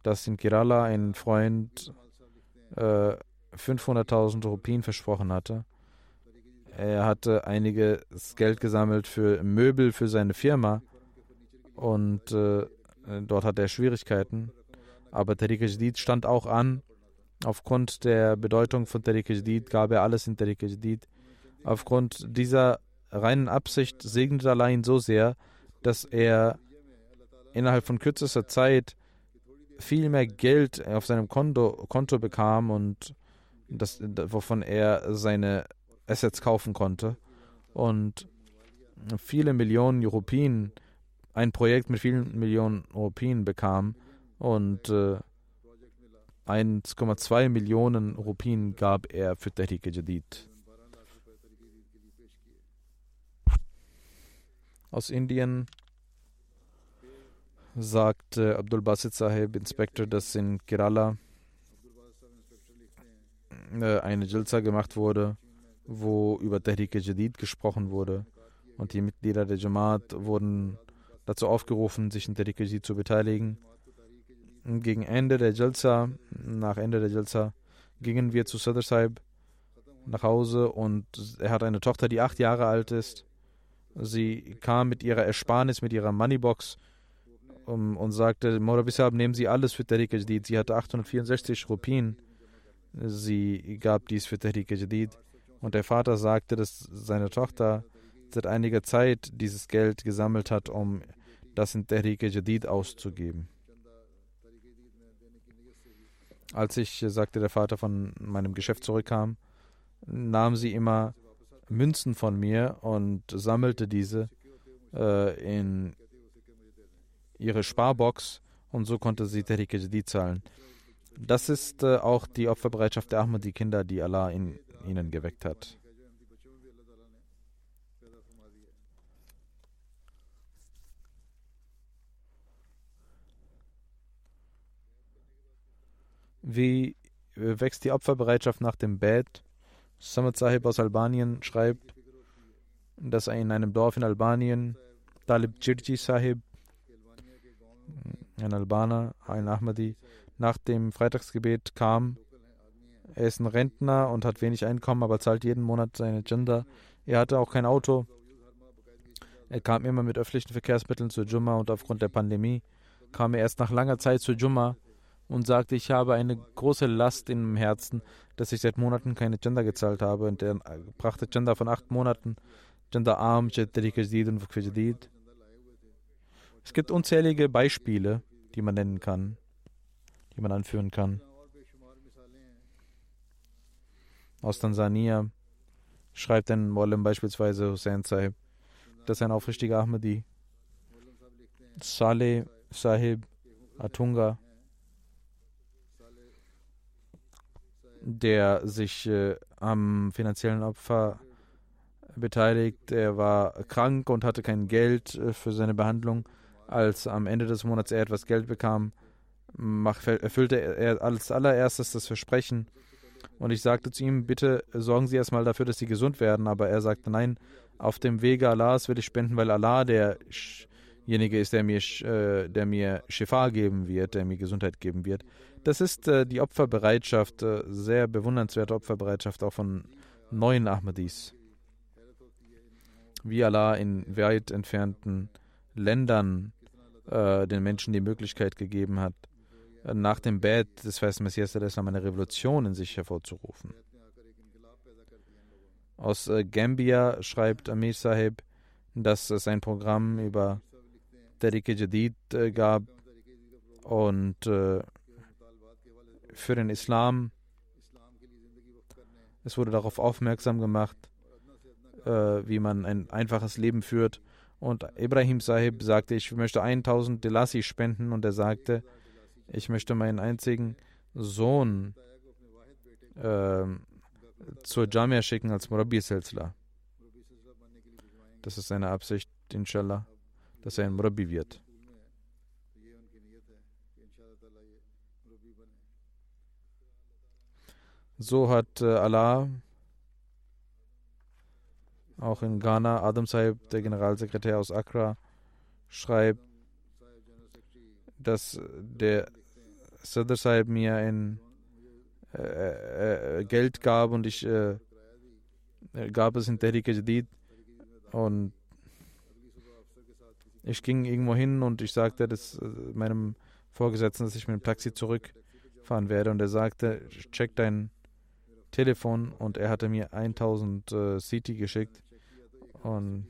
dass in Kerala ein Freund äh, 500.000 Rupien versprochen hatte. Er hatte einiges Geld gesammelt für Möbel für seine Firma und äh, dort hatte er Schwierigkeiten. Aber Tariq Jadid stand auch an. Aufgrund der Bedeutung von Tariq Jadid gab er alles in Tariq Jadid. Aufgrund dieser reinen Absicht segnete Allah ihn so sehr, dass er innerhalb von kürzester Zeit viel mehr Geld auf seinem Konto, Konto bekam und das, wovon er seine Assets kaufen konnte. Und viele Millionen Rupien, ein Projekt mit vielen Millionen Rupien bekam und äh, 1,2 Millionen Rupien gab er für Tehrik Jadid. Aus Indien sagte Abdul Basit Sahib, Inspektor, dass in Kerala eine Jalsa gemacht wurde, wo über Tehrik Jadid gesprochen wurde. Und die Mitglieder der Jamaat wurden dazu aufgerufen, sich in Tehrik Jadid zu beteiligen. Und gegen Ende der Jalsa, nach Ende der Jalsa, gingen wir zu Sadr Sahib nach Hause und er hat eine Tochter, die acht Jahre alt ist. Sie kam mit ihrer Ersparnis, mit ihrer Moneybox um, und sagte, Maurabi Sahib, nehmen Sie alles für Tariq Jadid. Sie hatte 864 Rupien. Sie gab dies für Tariq Jadid. Und der Vater sagte, dass seine Tochter seit einiger Zeit dieses Geld gesammelt hat, um das in Tariq Jadid auszugeben. Als ich, sagte der Vater, von meinem Geschäft zurückkam, nahm sie immer Münzen von mir und sammelte diese äh, in ihre Sparbox und so konnte sie Tehrik Jadid zahlen. Das ist äh, auch die Opferbereitschaft der Ahmadi-Kinder, die Allah in ihnen geweckt hat. Wie wächst die Opferbereitschaft nach dem Bett? Samad Sahib aus Albanien schreibt, dass er in einem Dorf in Albanien, Talib Chirji Sahib, ein Albaner, ein Ahmadi, nach dem Freitagsgebet kam. Er ist ein Rentner und hat wenig Einkommen, aber zahlt jeden Monat seine Gender. Er hatte auch kein Auto. Er kam immer mit öffentlichen Verkehrsmitteln zur Jumma und aufgrund der Pandemie kam er erst nach langer Zeit zur Jumma und sagte, ich habe eine große Last im Herzen, dass ich seit Monaten keine Gender gezahlt habe. Und er brachte Gender von acht Monaten, Gender arm, und. Es gibt unzählige Beispiele, die man nennen kann, die man anführen kann. Aus Tansania schreibt ein Mollem beispielsweise Hussein Sahib, dass ein aufrichtiger Ahmadi, Saleh Sahib Atunga, der sich äh, am finanziellen Opfer beteiligt. Er war krank und hatte kein Geld äh, für seine Behandlung als am Ende des Monats er etwas Geld bekam, erfüllte er als allererstes das Versprechen. Und ich sagte zu ihm, bitte sorgen Sie erstmal dafür, dass Sie gesund werden. Aber er sagte, nein, auf dem Wege Allahs will ich spenden, weil Allah derjenige ist, der mir, äh, der mir Shifa geben wird, der mir Gesundheit geben wird. Das ist äh, die Opferbereitschaft, äh, sehr bewundernswerte Opferbereitschaft auch von neuen Ahmadis. Wie Allah in weit entfernten Ländern den Menschen die Möglichkeit gegeben hat, nach dem Bett des festen Messias eine Revolution in sich hervorzurufen. Aus äh, Gambia schreibt Amir Sahib, dass es ein Programm über Tariq Jadid äh, gab und äh, für den Islam. Es wurde darauf aufmerksam gemacht, wie man ein einfaches Leben führt und Ibrahim Sahib sagte, ich möchte 1000 Delassi spenden. Und er sagte, ich möchte meinen einzigen Sohn äh, zur Jamia schicken als Murabi Silsla. Das ist seine Absicht, inshallah, dass er ein Murabi wird. So hat äh, Allah auch in Ghana, Adam Saib, der Generalsekretär aus Accra, schreibt, dass der Sadr Saib mir ein äh, äh, Geld gab und ich äh, gab es in Tehrik Jadid und ich ging irgendwo hin und ich sagte das äh, meinem Vorgesetzten, dass ich mit dem Taxi zurückfahren werde. Und er sagte, check dein Telefon. Und er hatte mir 1000 äh, CT geschickt. Und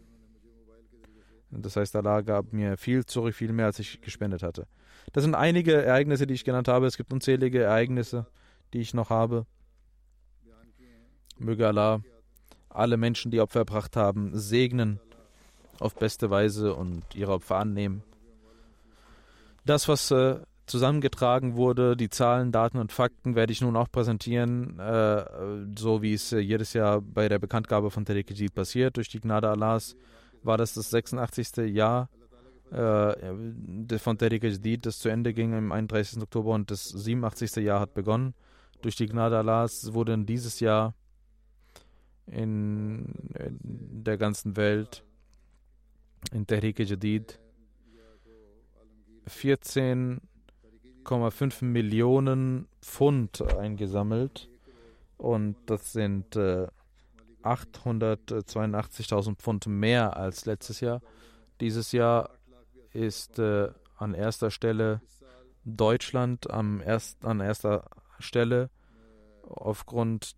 das heißt, Allah gab mir viel zurück, viel mehr, als ich gespendet hatte. Das sind einige Ereignisse, die ich genannt habe. Es gibt unzählige Ereignisse, die ich noch habe. Möge Allah alle Menschen, die Opfer erbracht haben, segnen auf beste Weise und ihre Opfer annehmen. Das, was äh, zusammengetragen wurde, die Zahlen, Daten und Fakten, werde ich nun auch präsentieren, äh, so wie es äh, jedes Jahr bei der Bekanntgabe von Tariq passiert. Durch die Gnade Allahs war das das 86. Jahr von Tariq Jadid, das zu Ende ging am 31. Oktober und das 87. Jahr hat begonnen. Durch die Gnade Allahs wurden dieses Jahr in, der ganzen Welt in Tehrik Jadid 14,5 Millionen Pfund eingesammelt und das sind äh, 882.000 Pfund mehr als letztes Jahr. Dieses Jahr ist äh, an erster Stelle Deutschland am erst, an erster Stelle aufgrund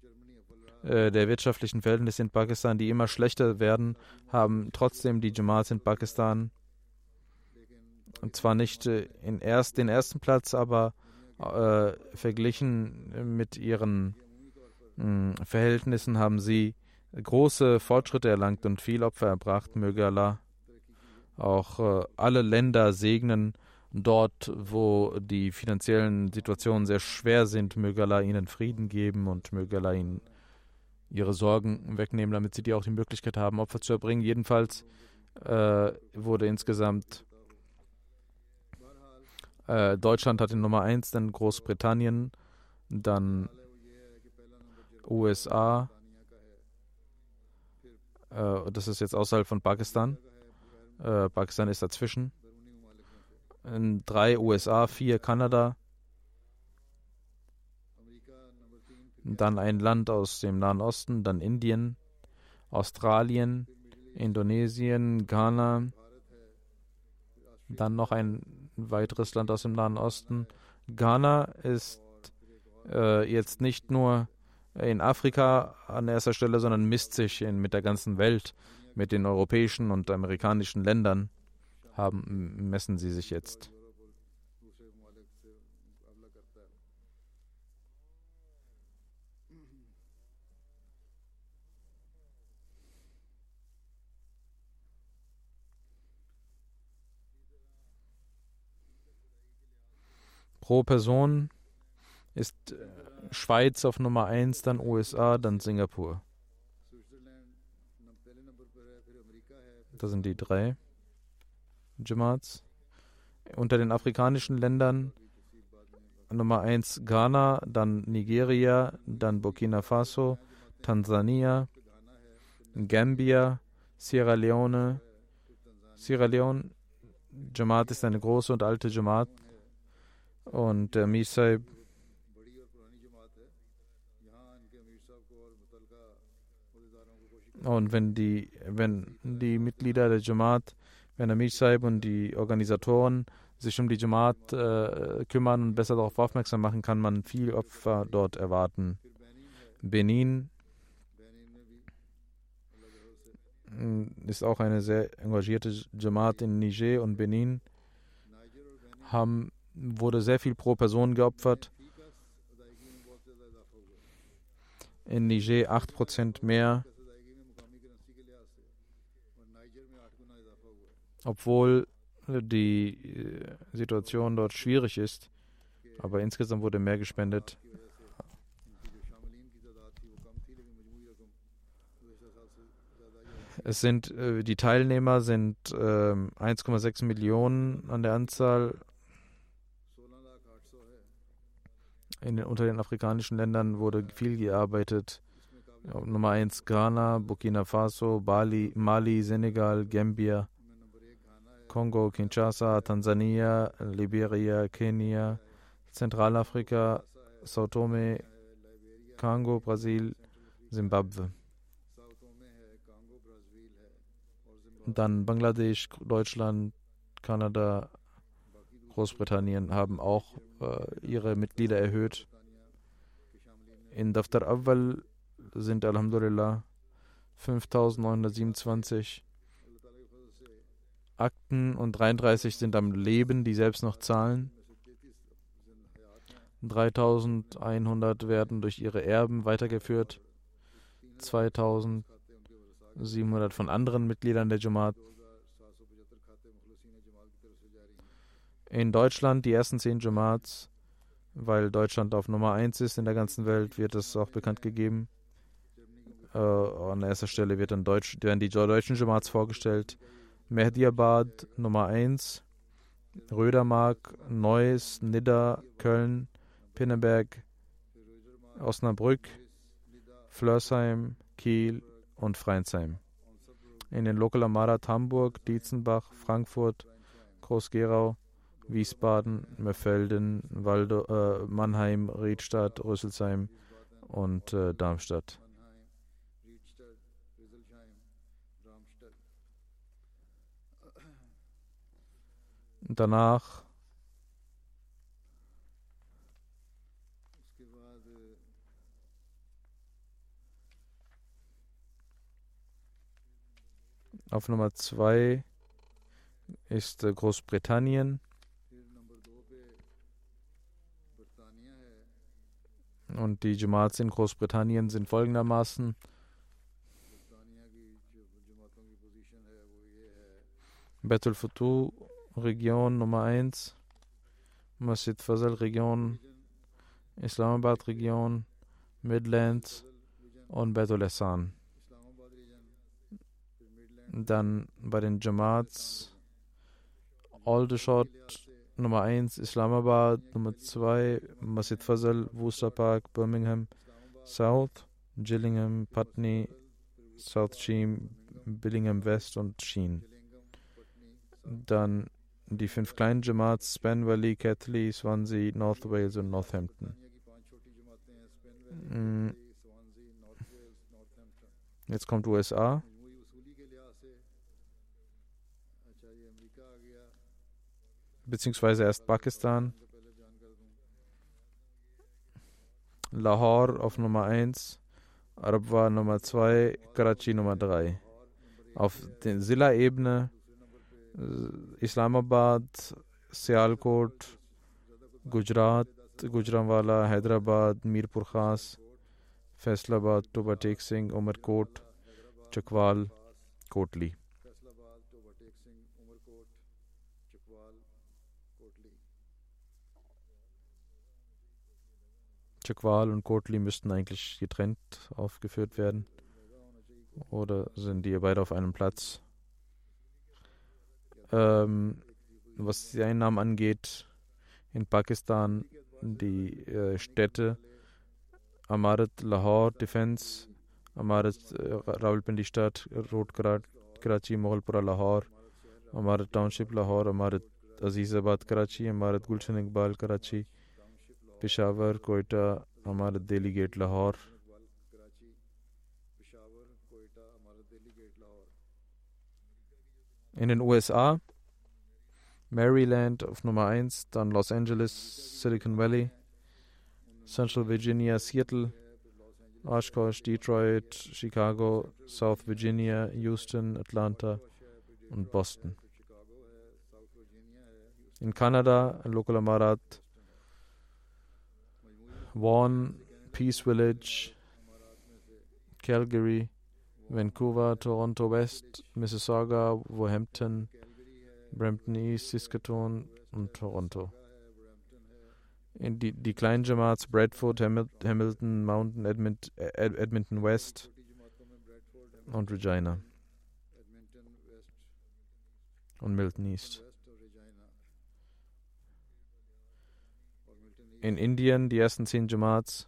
äh, der wirtschaftlichen Verhältnisse in Pakistan, die immer schlechter werden, haben trotzdem die Jamaats in Pakistan zwar nicht äh, in erst, den ersten Platz, aber äh, verglichen mit ihren hm, Verhältnissen haben sie große Fortschritte erlangt und viel Opfer erbracht. Möge Allah auch äh, alle Länder segnen, dort, wo die finanziellen Situationen sehr schwer sind. Möge Allah ihnen Frieden geben und möge Allah ihnen ihre Sorgen wegnehmen, damit sie die auch die Möglichkeit haben, Opfer zu erbringen. Jedenfalls äh, wurde insgesamt äh, Deutschland hat die Nummer 1, dann Großbritannien, dann USA, äh, das ist jetzt außerhalb von Pakistan. Äh, Pakistan ist dazwischen. Drei USA, vier Kanada. Dann ein Land aus dem Nahen Osten, dann Indien, Australien, Indonesien, Ghana. Dann noch ein weiteres Land aus dem Nahen Osten. Ghana ist äh, jetzt nicht nur in Afrika an erster Stelle, sondern misst sich in, mit der ganzen Welt, mit den europäischen und amerikanischen Ländern, haben, messen sie sich jetzt. Pro Person ist äh, Schweiz auf Nummer 1, dann USA, dann Singapur. Das sind die drei Jamaats. Unter den afrikanischen Ländern Nummer 1 Ghana, dann Nigeria, dann Burkina Faso, Tansania, Gambia, Sierra Leone. Sierra Leone, Jamaat ist eine große und alte Jamaat. Und der Misaib Und wenn die, wenn die Mitglieder der Jamaat, wenn der Misaib und die Organisatoren sich um die Jamaat äh, kümmern und besser darauf aufmerksam machen, kann man viel Opfer dort erwarten. Benin ist auch eine sehr engagierte Jamaat in Niger und Benin haben, wurde sehr viel pro Person geopfert. In Niger 8% mehr obwohl die äh, Situation dort schwierig ist. Aber insgesamt wurde mehr gespendet. Es sind äh, die Teilnehmer sind äh, 1,6 Millionen an der Anzahl. In unter den afrikanischen Ländern wurde viel gearbeitet. Nummer 1 Ghana, Burkina Faso, Bali, Mali, Senegal, Gambia. Kongo, Kinshasa, Tansania, Liberia, Kenia, Zentralafrika, Sao Tome, Kongo, Brasil, Zimbabwe. dann Bangladesch, Deutschland, Kanada, Großbritannien haben auch äh, ihre Mitglieder erhöht. In Daftar Awal sind Alhamdulillah 5927 Akten und 33 sind am Leben, die selbst noch zahlen. 3100 werden durch ihre Erben weitergeführt. 2700 von anderen Mitgliedern der Jamaat. In Deutschland die ersten zehn Jamaats, weil Deutschland auf Nummer 1 ist in der ganzen Welt, wird es auch bekannt gegeben. Äh, an erster Stelle wird dann Deutsch, werden die deutschen Jamaats vorgestellt. Mehdiabad Nummer 1, Rödermark, Neuss, Nidda, Köln, Pinneberg, Osnabrück, Flörsheim, Kiel und Freinsheim. In den Local Amarat Hamburg, Dietzenbach, Frankfurt, Groß-Gerau, Wiesbaden, Meffelden, Waldo, äh, Mannheim, Riedstadt, Rüsselsheim und äh, Darmstadt. Danach auf Nummer 2 ist äh, Großbritannien. Und die Jamaats in Großbritannien sind folgendermaßen. Betul Futu Region Nummer 1, Masjid Fazal Region, Islamabad Region, Midlands und Betul Ehsan. Dann bei den Jamaats Aldershot Nummer 1 Islamabad, Nummer 2 Masjid Fazal, Worcester Park, Birmingham South, Gillingham, Putney, South Sheen, Billingham West und Sheen. Dann die fünf kleinen Jamaats Span Valley, Catley, Swansea, North Wales und Northampton. Mm. Jetzt kommt USA. beziehungsweise erst Pakistan. Lahore auf Nummer 1, Arabwa Nummer 2, Karachi Nummer 3. Auf der Silla-Ebene Islamabad, Sialkot, Gujarat, Gujranwala, Hyderabad, Mirpur Khas, Faisalabad, Toba Tek Singh, Umarkot, Chakwal, Kotli. Chakwal und Kotli müssten eigentlich getrennt aufgeführt werden. Oder sind die beide auf einem Platz? Ähm, was die Einnahmen angeht, in Pakistan die äh, Städte Amarat Lahore Defense, Amarat äh, Rawalpindi Stadt, Road Karachi, Moghalpura Lahore, Amarat Township Lahore, Amarat Azizabad Karachi, Amarat Gulshan Iqbal Karachi, Peshawar, Quetta, Amarat Delhi Gate Lahore. In den USA Maryland auf Nummer 1, dann Los Angeles, Silicon Valley, Central Virginia, Seattle, Oshkosh, Detroit, Chicago, South Virginia, Houston, Atlanta und Boston. In Kanada, Local Amarat, Vaughan, Peace Village, Calgary, Vancouver, Toronto West, Mississauga, Wohampton, Brampton East, Saskatoon und Toronto. In die, die kleinen Jamaats Bradford, Hamilton, Mountain, Edmont, Edmonton West und Regina. Und Milton East. In Indien die ersten zehn Jamaats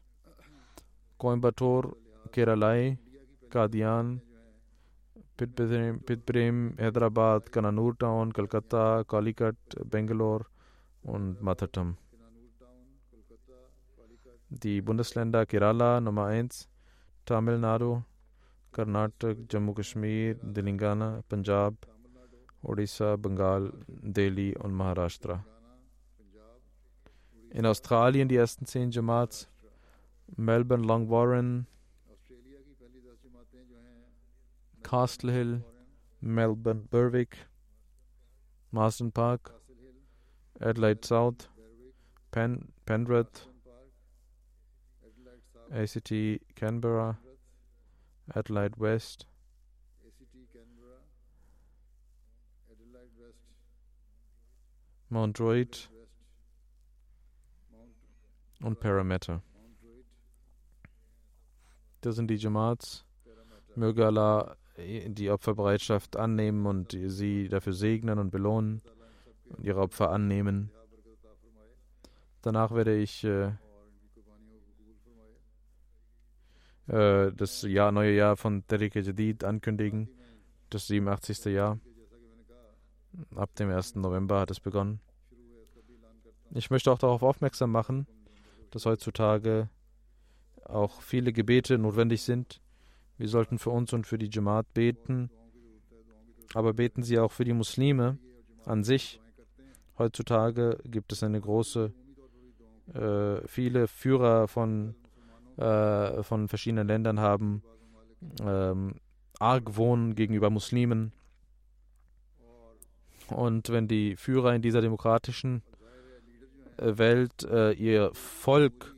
Coimbatore, Keralai, کام پت پرم حیدرآباد، کنانور ٹاؤن، کلکتہ، کالیکٹ، بنگلور اون ماٹم دی بنس لینڈا کیرالہ نمائند تامل ناڈو، کرناٹک، جموں کشمیر، تلنگانہ، پنجاب اڑیسہ بنگال، دہلی اون مہاراشٹرا۔ استخال انڈیا جماعت، میلبرن لانگ وارن Castle Hill, Melbourne, Berwick, Marsden Park, Adelaide South, Pen, Penrith, ACT Canberra, Adelaide West, Mount Druitt und Parramatta. Das sind die Jamaats. Möge Allah die Opferbereitschaft annehmen und sie dafür segnen und belohnen und ihre Opfer annehmen. Danach werde ich äh, äh, das Jahr, neue Jahr von Tariq Jadid ankündigen, das 87. Jahr. Ab dem 1. November hat es begonnen. Ich möchte auch darauf aufmerksam machen, dass heutzutage auch viele Gebete notwendig sind. Wir sollten für uns und für die Jamaat beten, aber beten Sie auch für die Muslime an sich. Heutzutage gibt es eine große, äh, viele Führer von, äh, von verschiedenen Ländern haben ähm, Argwohn gegenüber Muslimen. Und wenn die Führer in dieser demokratischen äh, Welt äh, ihr Volk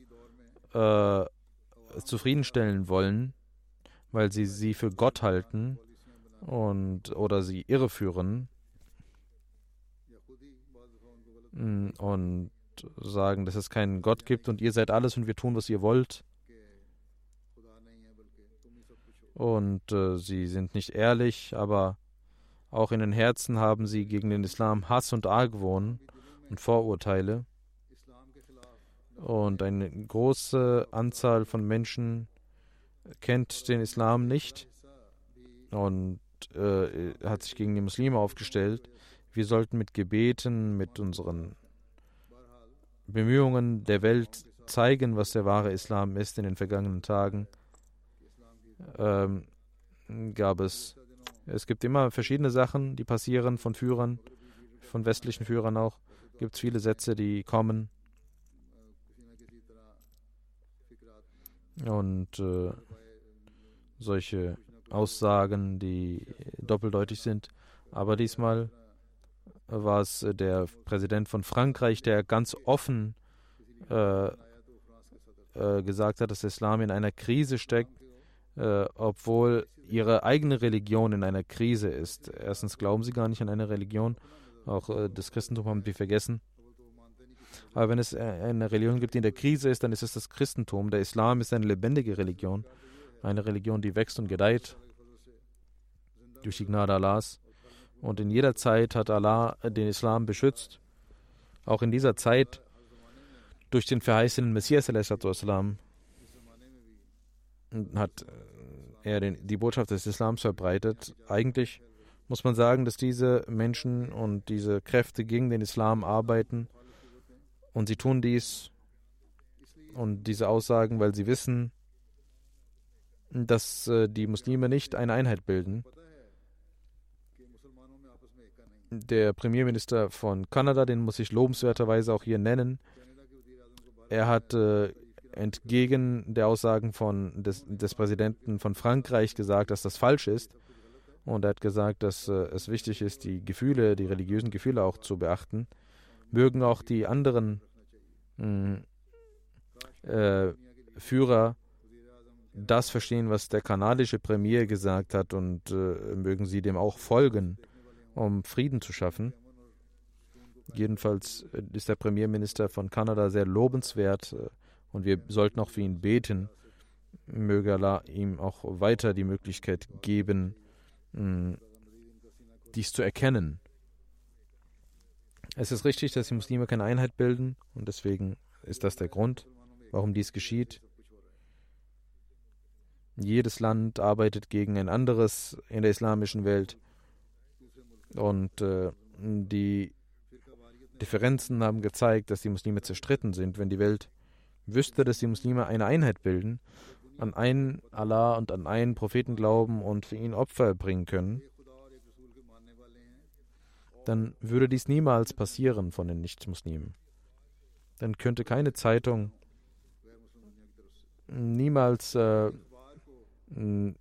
äh, zufriedenstellen wollen, weil sie sie für Gott halten und oder sie irreführen mm, und sagen, dass es keinen Gott gibt und ihr seid alles und wir tun, was ihr wollt. Und äh, sie sind nicht ehrlich, aber auch in den Herzen haben sie gegen den Islam Hass und Argwohn und Vorurteile. Und eine große Anzahl von Menschen kennt den Islam nicht und äh, hat sich gegen die Muslime aufgestellt. Wir sollten mit Gebeten, mit unseren Bemühungen der Welt zeigen, was der wahre Islam ist. In den vergangenen Tagen ähm, gab es, es gibt immer verschiedene Sachen, die passieren von Führern, von westlichen Führern auch. Gibt es viele Sätze, die kommen und äh, solche Aussagen, die doppeldeutig sind. Aber diesmal war es der Präsident von Frankreich, der ganz offen äh, äh, gesagt hat, dass der Islam in einer Krise steckt, äh, obwohl ihre eigene Religion in einer Krise ist. Erstens glauben sie gar nicht an eine Religion, auch äh, das Christentum haben sie vergessen. Aber wenn es äh, eine Religion gibt, die in der Krise ist, dann ist es das Christentum. Der Islam ist eine lebendige Religion, eine Religion, die wächst und gedeiht durch die Gnade Allahs. Und in jeder Zeit hat Allah den Islam beschützt. Auch in dieser Zeit durch den verheißenen Messias hat äh, er den, die Botschaft des Islams verbreitet. Eigentlich muss man sagen, dass diese Menschen und diese Kräfte gegen den Islam arbeiten und sie tun dies und diese Aussagen, weil sie wissen, dass äh, die Muslime nicht eine Einheit bilden. Der Premierminister von Kanada, den muss ich lobenswerterweise auch hier nennen, er hat äh, entgegen der Aussagen von des, des, Präsidenten von Frankreich gesagt, dass das falsch ist. Und er hat gesagt, dass äh, es wichtig ist, die Gefühle, die religiösen Gefühle auch zu beachten mögen auch die anderen hm, äh, Führer das verstehen, was der kanadische Premier gesagt hat und äh, mögen sie dem auch folgen, um Frieden zu schaffen. Jedenfalls äh, ist der Premierminister von Kanada sehr lobenswert äh, und wir sollten auch für ihn beten. Möge Allah ihm auch weiter die Möglichkeit geben, hm, dies zu erkennen es ist richtig, dass die Muslime keine Einheit bilden und deswegen ist das der Grund, warum dies geschieht. Jedes Land arbeitet gegen ein anderes in der islamischen Welt und äh, die Differenzen haben gezeigt, dass die Muslime zerstritten sind. Wenn die Welt wüsste, dass die Muslime eine Einheit bilden, an einen Allah und an einen Propheten glauben und für ihn Opfer bringen können, dann würde dies niemals passieren von den Nichtmuslimen. dann könnte keine Zeitung niemals äh,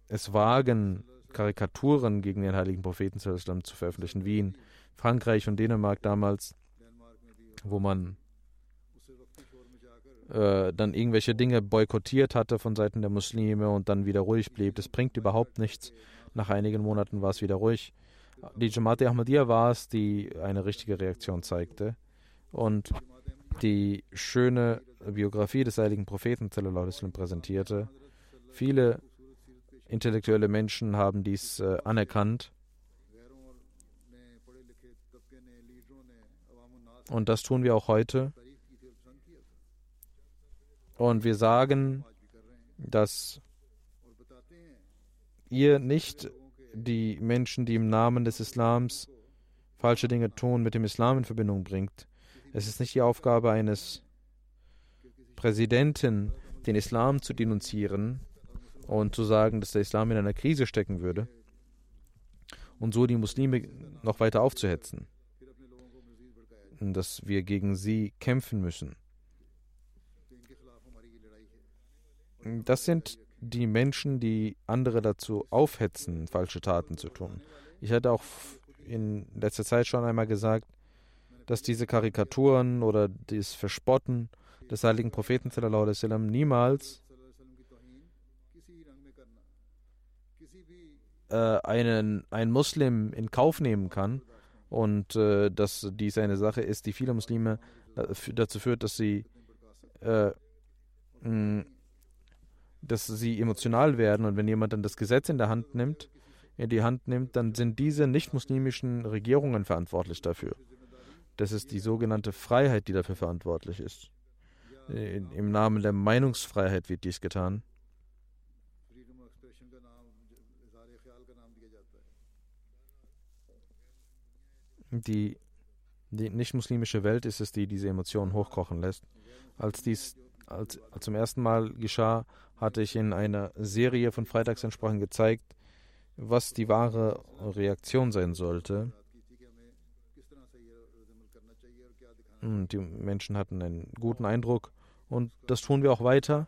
es wagen, Karikaturen gegen den heiligen Propheten zu veröffentlichen, wie in Frankreich und Dänemark damals, wo man äh, dann irgendwelche Dinge boykottiert hatte von Seiten der Muslime und dann wieder ruhig blieb. Das bringt überhaupt nichts. Nach einigen Monaten war es wieder ruhig. Die Jamaat Ahmadiyya war es, die eine richtige Reaktion zeigte. Und die schöne Biografie des heiligen Propheten präsentierte. Viele intellektuelle Menschen haben dies äh, anerkannt. Und das tun wir auch heute. Und wir sagen, dass ihr nicht die Menschen, die im Namen des Islams falsche Dinge tun, mit dem Islam in Verbindung bringt. Es ist nicht die Aufgabe eines Präsidenten, den Islam zu denunzieren und zu sagen, dass der Islam in einer Krise stecken würde und so die Muslime noch weiter aufzuhetzen, dass wir gegen sie kämpfen müssen. Das sind die Menschen, die andere dazu aufhetzen, falsche Taten zu tun. Ich hatte auch in letzter Zeit schon einmal gesagt, dass diese Karikaturen oder das Verspotten des heiligen Propheten sallam, niemals äh, einen, ein Muslim in Kauf nehmen kann und äh, dass dies eine Sache ist, die viele Muslime dazu führt, dass sie äh, dass sie emotional werden und wenn jemand dann das Gesetz in der Hand nimmt, in die Hand nimmt, dann sind diese nicht-muslimischen Regierungen verantwortlich dafür. Das ist die sogenannte Freiheit, die dafür verantwortlich ist. Im Namen der Meinungsfreiheit wird dies getan. Die, die nicht-muslimische Welt ist es, die diese Emotionen hochkochen lässt. Als dies als, zum ersten Mal geschah, hatte ich in einer Serie von Freitagsansprachen gezeigt, was die wahre Reaktion sein sollte. Und die Menschen hatten einen guten Eindruck und das tun wir auch weiter.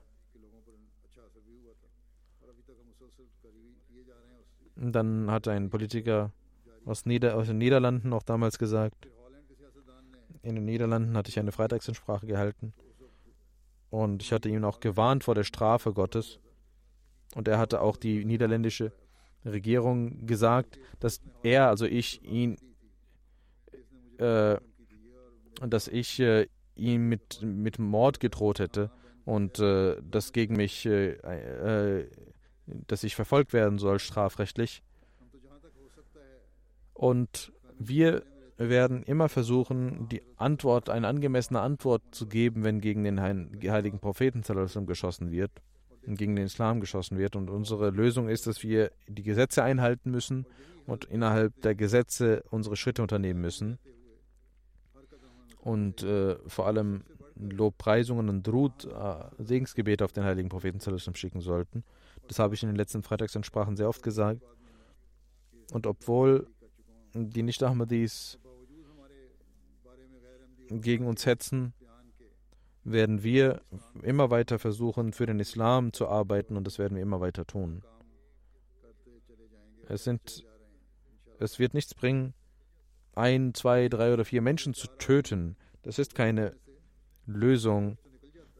Dann hat ein Politiker aus, Nieder aus den Niederlanden auch damals gesagt, in den Niederlanden hatte ich eine Freitagsansprache gehalten und ich hatte ihn auch gewarnt vor der Strafe Gottes. Und er hatte auch die niederländische Regierung gesagt, dass er, also ich, ihn, äh, dass ich äh, ihm mit, mit Mord gedroht hätte und äh, dass gegen mich, äh, äh, dass ich verfolgt werden soll, strafrechtlich. Und wir werden immer versuchen, die Antwort, eine angemessene Antwort zu geben, wenn gegen den heiligen Propheten geschossen wird, gegen den Islam geschossen wird. Und unsere Lösung ist, dass wir die Gesetze einhalten müssen und innerhalb der Gesetze unsere Schritte unternehmen müssen. Und äh, vor allem Lobpreisungen und Drut, äh, Segensgebete auf den heiligen Propheten schicken sollten. Das habe ich in den letzten Freitagsansprachen sehr oft gesagt. Und obwohl die Nicht-Ahmadis gegen uns hetzen, werden wir immer weiter versuchen, für den Islam zu arbeiten und das werden wir immer weiter tun. Es, sind, es wird nichts bringen, ein, zwei, drei oder vier Menschen zu töten. Das ist keine Lösung.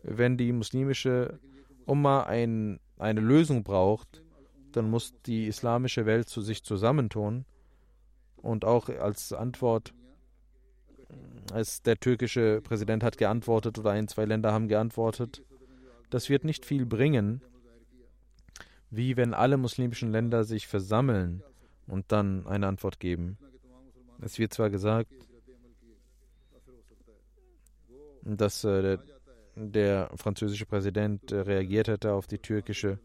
Wenn die muslimische Umma ein, eine Lösung braucht, dann muss die islamische Welt zu sich zusammentun und auch als Antwort es, der türkische Präsident hat geantwortet oder ein, zwei Länder haben geantwortet. Das wird nicht viel bringen, wie wenn alle muslimischen Länder sich versammeln und dann eine Antwort geben. Es wird zwar gesagt, dass äh, der, der, französische Präsident äh, reagiert hätte auf die türkische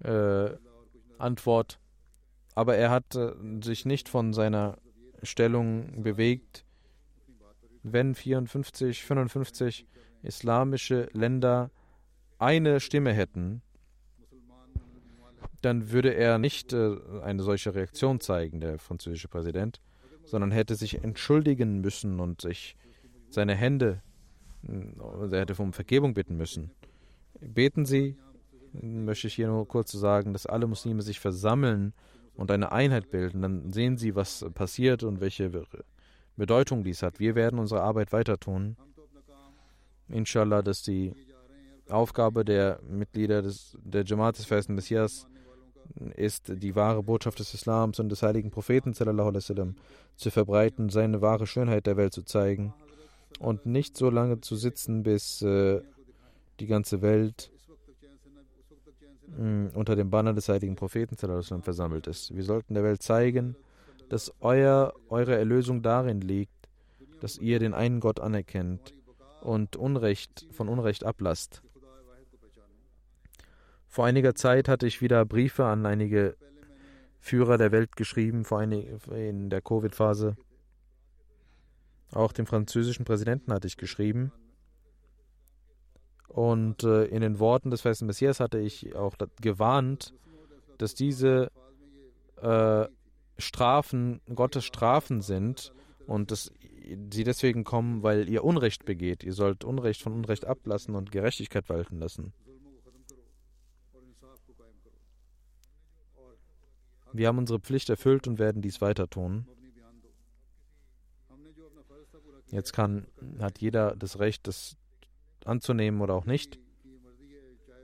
äh, Antwort, aber er hat äh, sich nicht von seiner Stellung bewegt wenn 54, 55 islamische Länder eine Stimme hätten, dann würde er nicht äh, eine solche Reaktion zeigen, der französische Präsident, sondern hätte sich entschuldigen müssen und sich seine Hände Er hätte um Vergebung bitten müssen. Beten Sie, möchte ich hier nur kurz sagen, dass alle Muslime sich versammeln und eine Einheit bilden. Dann sehen Sie, was passiert und welche Bedeutung dies hat. Wir werden unsere Arbeit weiter tun. Inshallah, dass die Aufgabe der Mitglieder des, der Jamaat des Festen Messias ist, die wahre Botschaft des Islams und des heiligen Propheten sallam, zu verbreiten, seine wahre Schönheit der Welt zu zeigen und nicht so lange zu sitzen, bis äh, die ganze Welt mh, mm, unter dem Banner des heiligen Propheten sallam, versammelt ist. Wir sollten der Welt zeigen, dass euer, eure Erlösung darin liegt, dass ihr den einen Gott anerkennt und Unrecht von Unrecht ablasst. Vor einiger Zeit hatte ich wieder Briefe an einige Führer der Welt geschrieben, vor einig, in der Covid-Phase. Auch dem französischen Präsidenten hatte ich geschrieben. Und äh, in den Worten des festen Messias hatte ich auch gewarnt, dass diese äh, Strafen Gottes Strafen sind und dass sie deswegen kommen, weil ihr Unrecht begeht. Ihr sollt Unrecht von Unrecht ablassen und Gerechtigkeit walten lassen. Wir haben unsere Pflicht erfüllt und werden dies weiter tun. Jetzt kann, hat jeder das Recht, das anzunehmen oder auch nicht.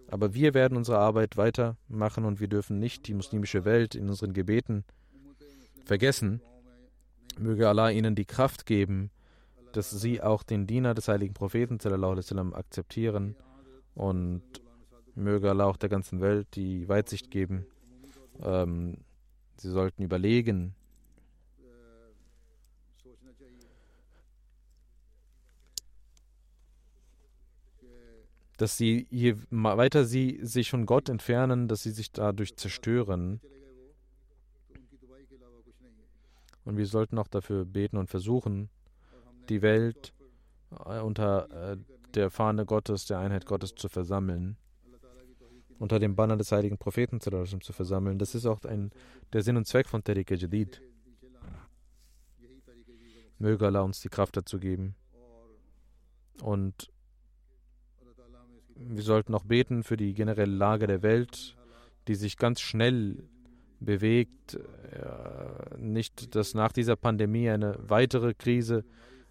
Aber wir werden unsere Arbeit weitermachen und wir dürfen nicht die muslimische Welt in unseren Gebeten vergessen. Möge Allah ihnen die Kraft geben, dass sie auch den Diener des heiligen Propheten sallam, akzeptieren und möge Allah auch der ganzen Welt die Weitsicht geben, ähm, Sie sollten überlegen, dass sie, je weiter sie sich von Gott entfernen, dass sie sich dadurch zerstören. Und wir sollten auch dafür beten und versuchen, die Welt äh, unter äh, der Fahne Gottes, der Einheit Gottes zu versammeln unter dem Banner des heiligen Propheten zu versammeln. Das ist auch ein, der Sinn und Zweck von Tariqa Jadid. Möge Allah uns die Kraft dazu geben. Und wir sollten auch beten für die generelle Lage der Welt, die sich ganz schnell bewegt. Nicht, dass nach dieser Pandemie eine weitere Krise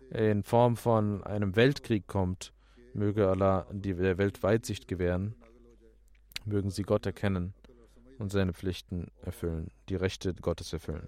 in Form von einem Weltkrieg kommt. Möge Allah der Welt gewähren. Mögen sie Gott erkennen und seine Pflichten erfüllen, die Rechte Gottes erfüllen.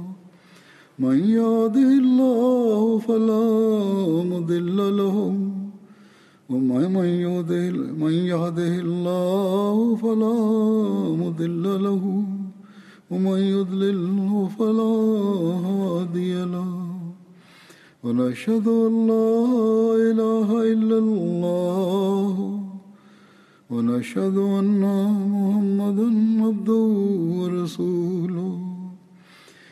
من يهده الله فلا مضل له. ومن يهده من يهده الله فلا مضل له. ومن يضلل فلا هادي له. ونشهد أن لا إله إلا الله. ونشهد أن محمدا عبده ورسوله.